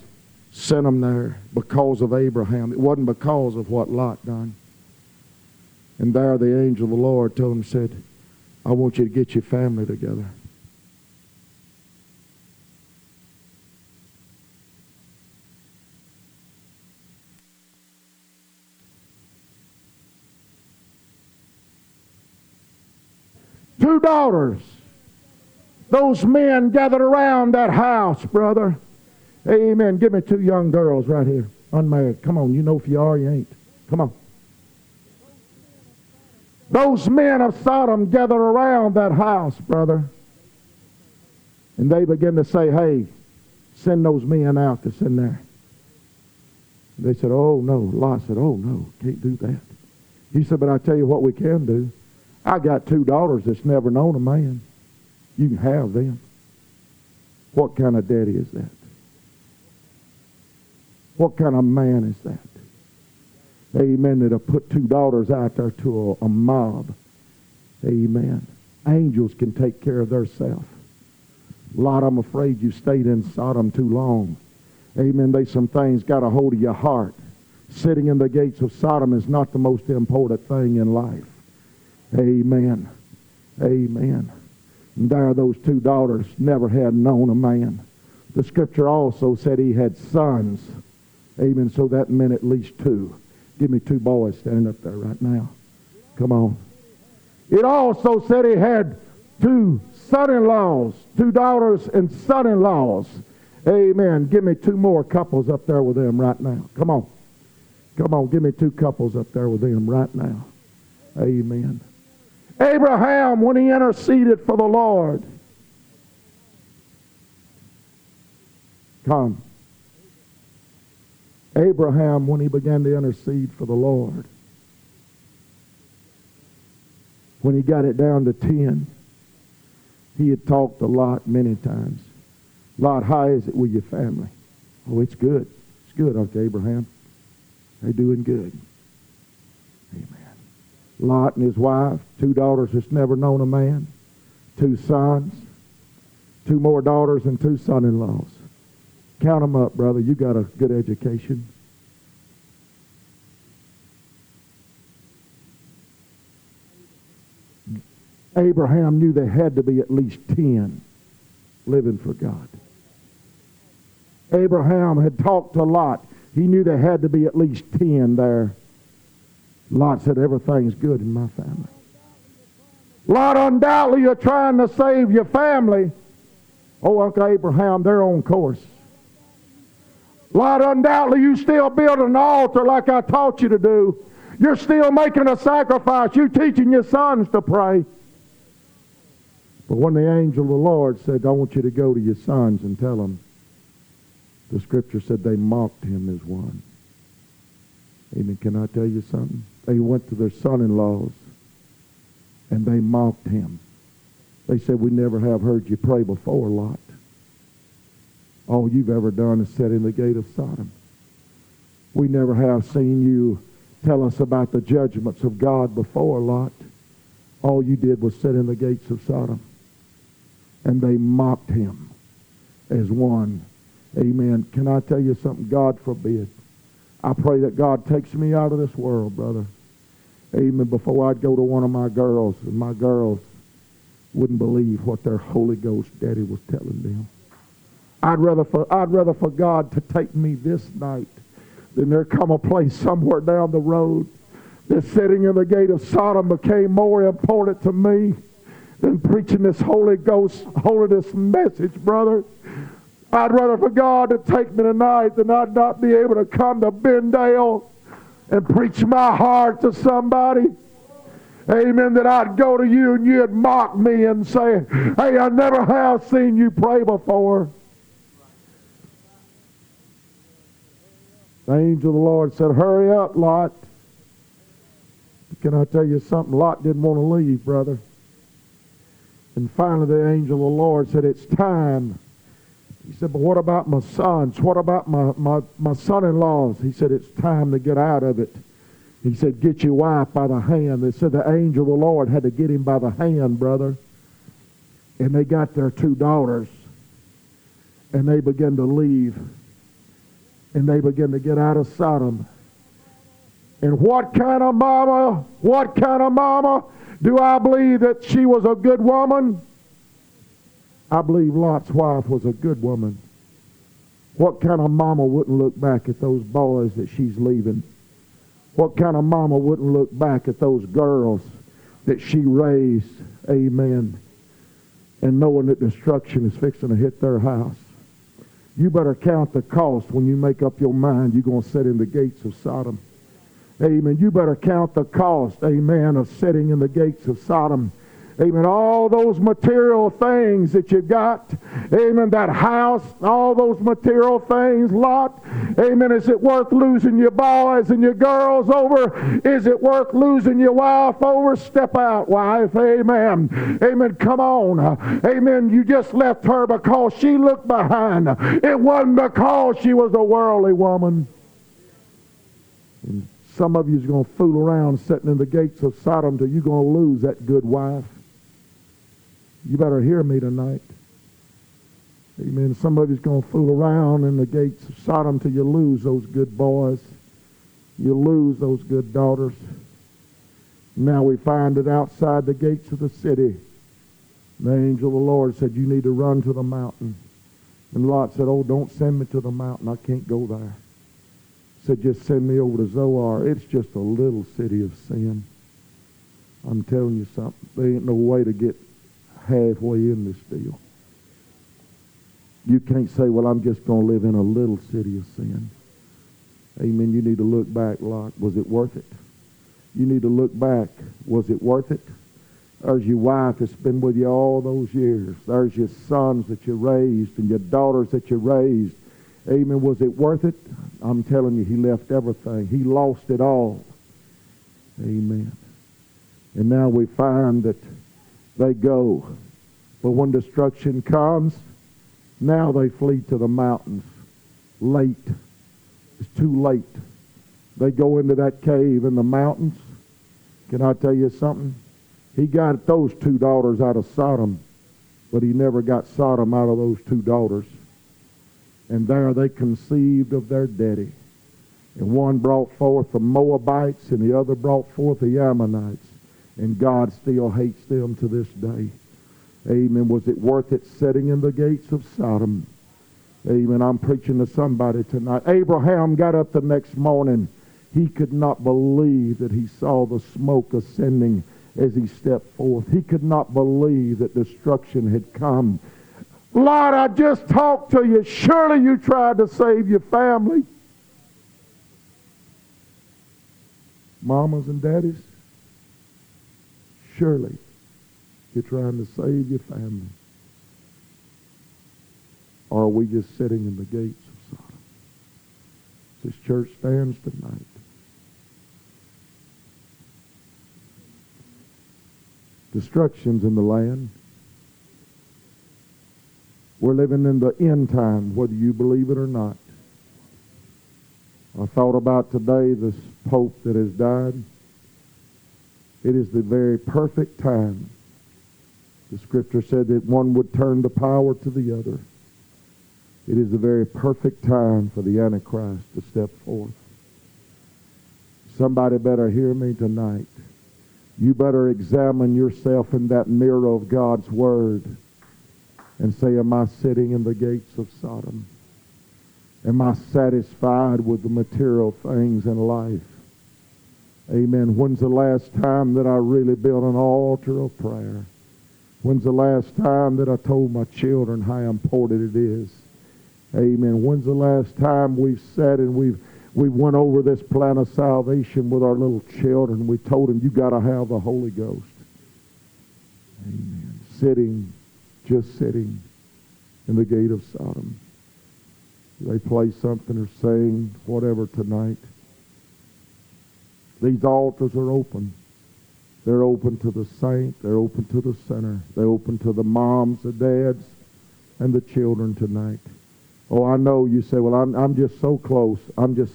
sent him there because of Abraham. It wasn't because of what Lot done. And there the angel of the Lord told him, said, I want you to get your family together. Two daughters. Those men gathered around that house, brother. Amen. Give me two young girls right here, unmarried. Come on, you know if you are, you ain't. Come on. Those men of Sodom gathered around that house, brother. And they begin to say, hey, send those men out that's in there. They said, oh, no. Lot said, oh, no, can't do that. He said, but I tell you what we can do. I got two daughters that's never known a man. You can have them. What kind of daddy is that? What kind of man is that? Amen. That'll put two daughters out there to a, a mob. Amen. Angels can take care of themselves. Lot, I'm afraid you stayed in Sodom too long. Amen. They some things got a hold of your heart. Sitting in the gates of Sodom is not the most important thing in life. Amen. Amen. And there those two daughters never had known a man. The scripture also said he had sons. Amen. So that meant at least two. Give me two boys standing up there right now. Come on. It also said he had two son-in-laws, two daughters and son-in-laws. Amen. Give me two more couples up there with them right now. Come on. Come on, give me two couples up there with them right now. Amen. Abraham, when he interceded for the Lord, come. Abraham, when he began to intercede for the Lord, when he got it down to 10, he had talked a lot many times. Lot, how is it with your family? Oh, it's good. It's good, Uncle Abraham. They're doing good. Amen. Lot and his wife, two daughters that's never known a man, two sons, two more daughters and two son-in-laws. Count them up, brother. You got a good education. Abraham knew there had to be at least 10 living for God. Abraham had talked to Lot. He knew there had to be at least 10 there. Lot said, everything's good in my family. Lot, undoubtedly you're trying to save your family. Oh, Uncle Abraham, they're on course. Lot, undoubtedly you still build an altar like I taught you to do. You're still making a sacrifice. You're teaching your sons to pray. But when the angel of the Lord said, I want you to go to your sons and tell them, the scripture said they mocked him as one. Amen. Can I tell you something? They went to their son-in-laws and they mocked him. They said, we never have heard you pray before, Lot. All you've ever done is sit in the gate of Sodom. We never have seen you tell us about the judgments of God before, Lot. All you did was sit in the gates of Sodom. And they mocked him as one Amen. Can I tell you something? God forbid. I pray that God takes me out of this world, brother. Amen. Before I'd go to one of my girls, and my girls wouldn't believe what their Holy Ghost daddy was telling them. I'd rather for I'd rather for God to take me this night than there come a place somewhere down the road that sitting in the gate of Sodom became more important to me than preaching this Holy Ghost holiness message, brother. I'd rather for God to take me tonight than I'd not be able to come to Bendale and preach my heart to somebody. Amen. That I'd go to you and you'd mock me and say, hey, I never have seen you pray before. The angel of the Lord said, hurry up, Lot. Can I tell you something? Lot didn't want to leave, brother. And finally the angel of the Lord said, it's time he said, but what about my sons? What about my, my, my son-in-laws? He said, it's time to get out of it. He said, get your wife by the hand. They said the angel of the Lord had to get him by the hand, brother. And they got their two daughters. And they began to leave. And they begin to get out of Sodom. And what kind of mama, what kind of mama do I believe that she was a good woman? I believe Lot's wife was a good woman. What kind of mama wouldn't look back at those boys that she's leaving? What kind of mama wouldn't look back at those girls that she raised? Amen. And knowing that destruction is fixing to hit their house. You better count the cost when you make up your mind you're going to sit in the gates of Sodom. Amen. You better count the cost, amen, of sitting in the gates of Sodom Amen. All those material things that you've got. Amen. That house, all those material things, Lot. Amen. Is it worth losing your boys and your girls over? Is it worth losing your wife over? Step out, wife. Amen. Amen. Come on. Amen. You just left her because she looked behind. It wasn't because she was a worldly woman. And some of you's going to fool around sitting in the gates of Sodom till you're going to lose that good wife. You better hear me tonight. Amen. Somebody's going to fool around in the gates of Sodom till you lose those good boys. You lose those good daughters. Now we find it outside the gates of the city. The angel of the Lord said, you need to run to the mountain. And Lot said, oh, don't send me to the mountain. I can't go there. Said, just send me over to Zoar. It's just a little city of sin. I'm telling you something. There ain't no way to get halfway in this deal. You can't say, well, I'm just going to live in a little city of sin. Amen. You need to look back, Lot. Was it worth it? You need to look back. Was it worth it? There's your wife that's been with you all those years. There's your sons that you raised and your daughters that you raised. Amen. Was it worth it? I'm telling you, he left everything. He lost it all. Amen. And now we find that they go. But when destruction comes, now they flee to the mountains. Late. It's too late. They go into that cave in the mountains. Can I tell you something? He got those two daughters out of Sodom, but he never got Sodom out of those two daughters. And there they conceived of their daddy. And one brought forth the Moabites, and the other brought forth the Ammonites. And God still hates them to this day. Amen. Was it worth it sitting in the gates of Sodom? Amen. I'm preaching to somebody tonight. Abraham got up the next morning. He could not believe that he saw the smoke ascending as he stepped forth. He could not believe that destruction had come. Lord, I just talked to you. Surely you tried to save your family. Mamas and daddies, surely you're trying to save your family. Or are we just sitting in the gates of Sodom? This church stands tonight. Destructions in the land. We're living in the end time, whether you believe it or not. I thought about today this Pope that has died. It is the very perfect time. The scripture said that one would turn the power to the other. It is the very perfect time for the Antichrist to step forth. Somebody better hear me tonight. You better examine yourself in that mirror of God's Word and say, Am I sitting in the gates of Sodom? Am I satisfied with the material things in life? Amen. When's the last time that I really built an altar of prayer? When's the last time that I told my children how important it is? Amen. When's the last time we've sat and we've we went over this plan of salvation with our little children. We told them, you got to have the Holy Ghost. Amen. Sitting, just sitting in the gate of Sodom. They play something or sing whatever tonight. These altars are open. They're open to the saint. They're open to the sinner. They're open to the moms, the dads, and the children tonight. Oh, I know you say, well, I'm, I'm just so close. I'm just,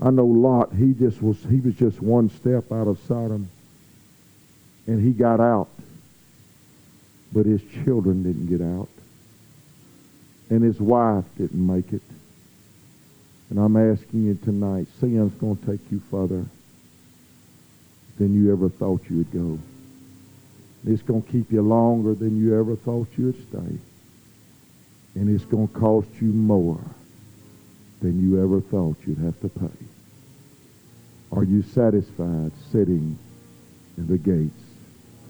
I know Lot, he just was, he was just one step out of Sodom. And he got out. But his children didn't get out. And his wife didn't make it. And I'm asking you tonight, sin's going to take you further than you ever thought you would go. It's going to keep you longer than you ever thought you would stay and it's going to cost you more than you ever thought you'd have to pay. Are you satisfied sitting in the gates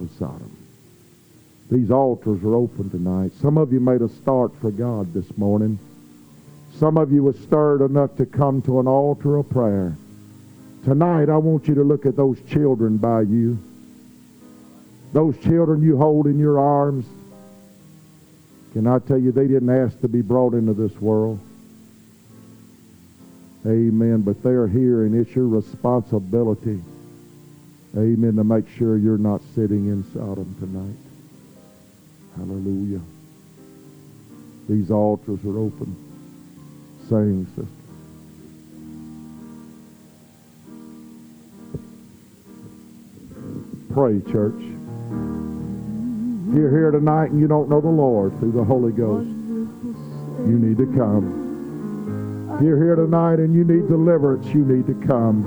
of Sodom? These altars are open tonight. Some of you made a start for God this morning. Some of you were stirred enough to come to an altar of prayer. Tonight, I want you to look at those children by you. Those children you hold in your arms. Can I tell you, they didn't ask to be brought into this world. Amen. But they're here, and it's your responsibility, amen, to make sure you're not sitting in Sodom tonight. Hallelujah. These altars are open. Sing, sister. Pray, church you're here tonight and you don't know the Lord through the Holy Ghost, you need to come. If you're here tonight and you need deliverance, you need to come.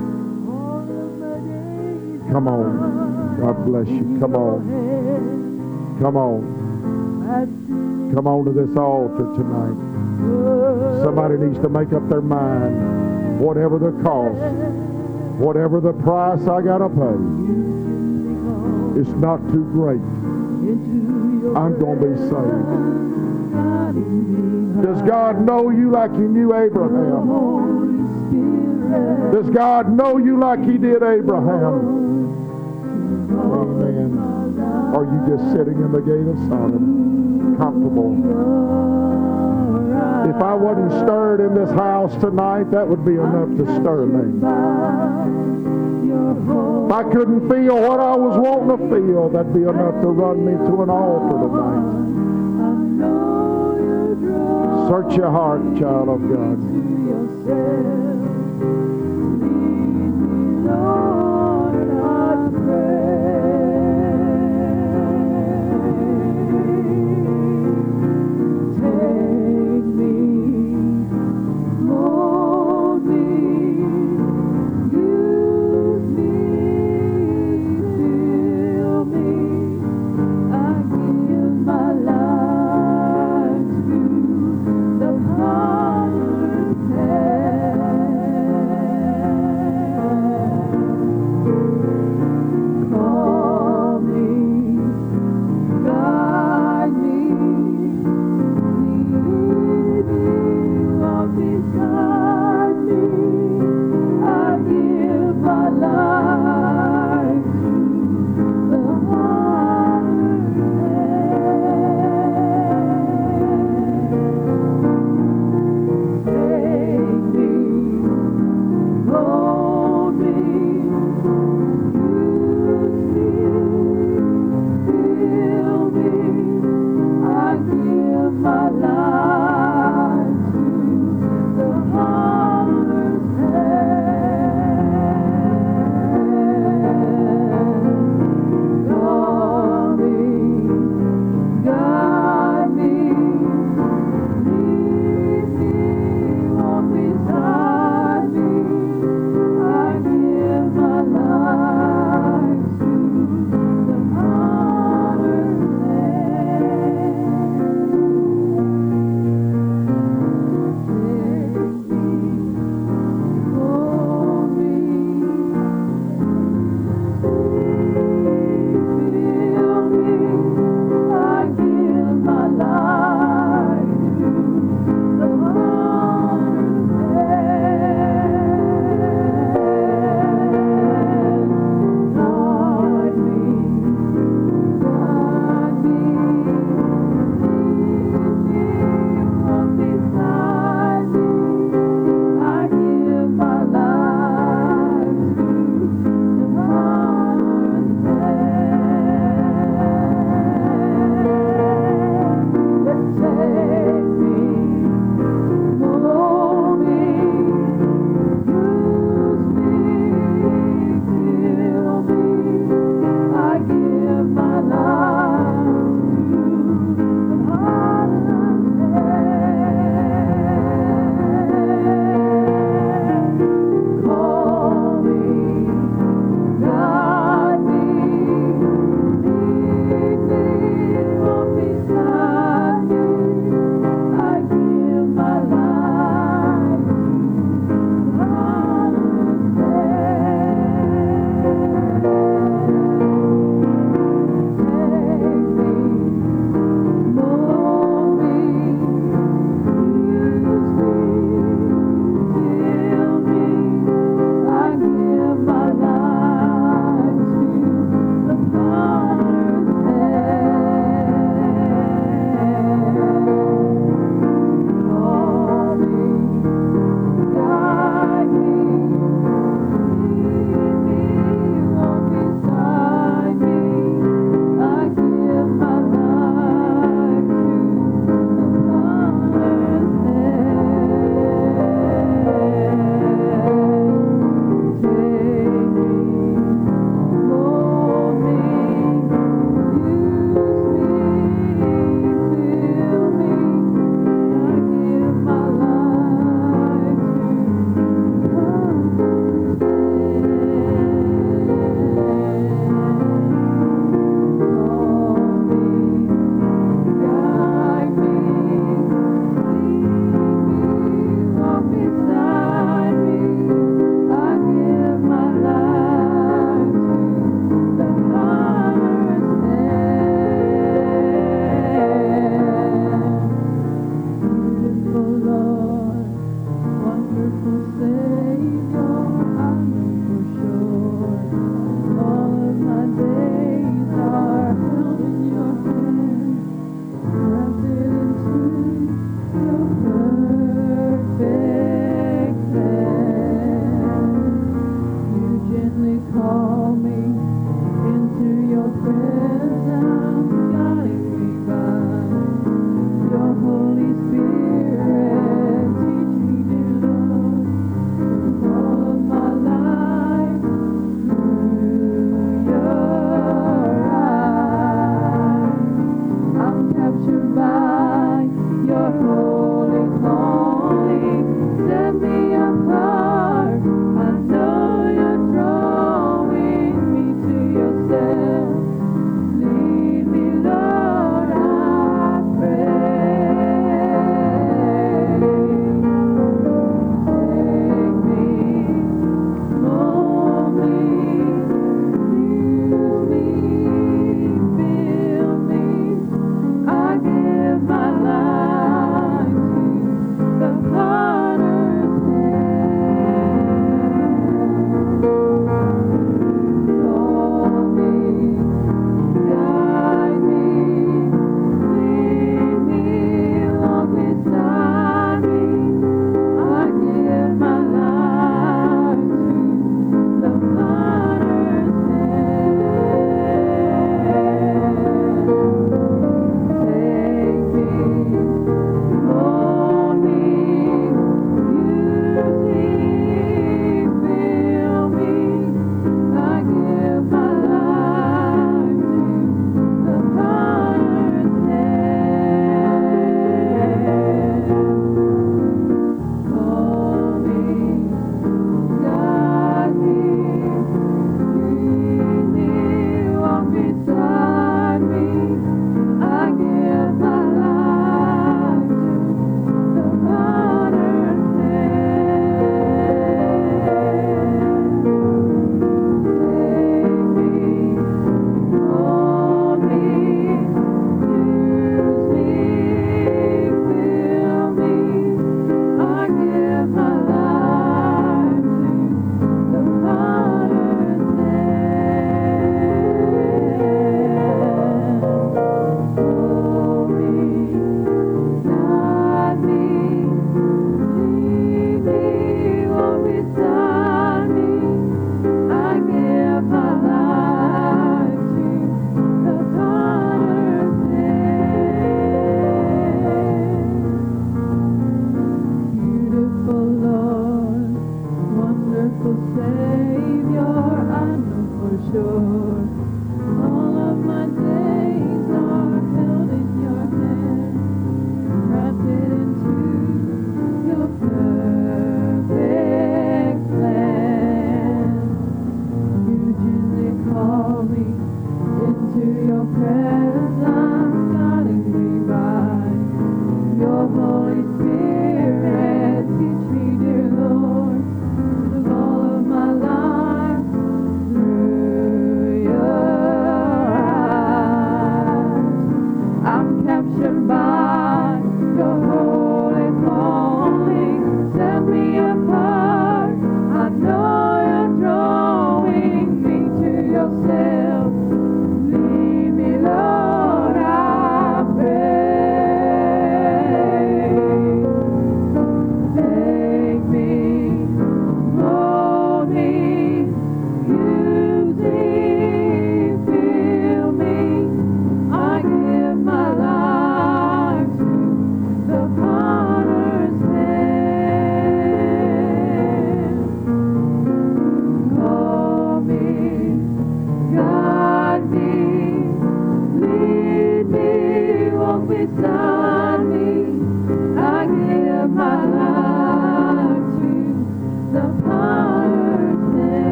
Come on. God bless you. Come on. Come on. Come on to this altar tonight. Somebody needs to make up their mind, whatever the cost, whatever the price I got to pay, it's not too great. I'm going to be saved. Does God know you like he knew Abraham? Does God know you like he did Abraham? Amen. Are you just sitting in the gate of Sodom, comfortable? If I wasn't stirred in this house tonight, that would be enough to stir me. If I couldn't feel what I was wanting to feel, that'd be enough to run me to an altar tonight. Search your heart, child of God.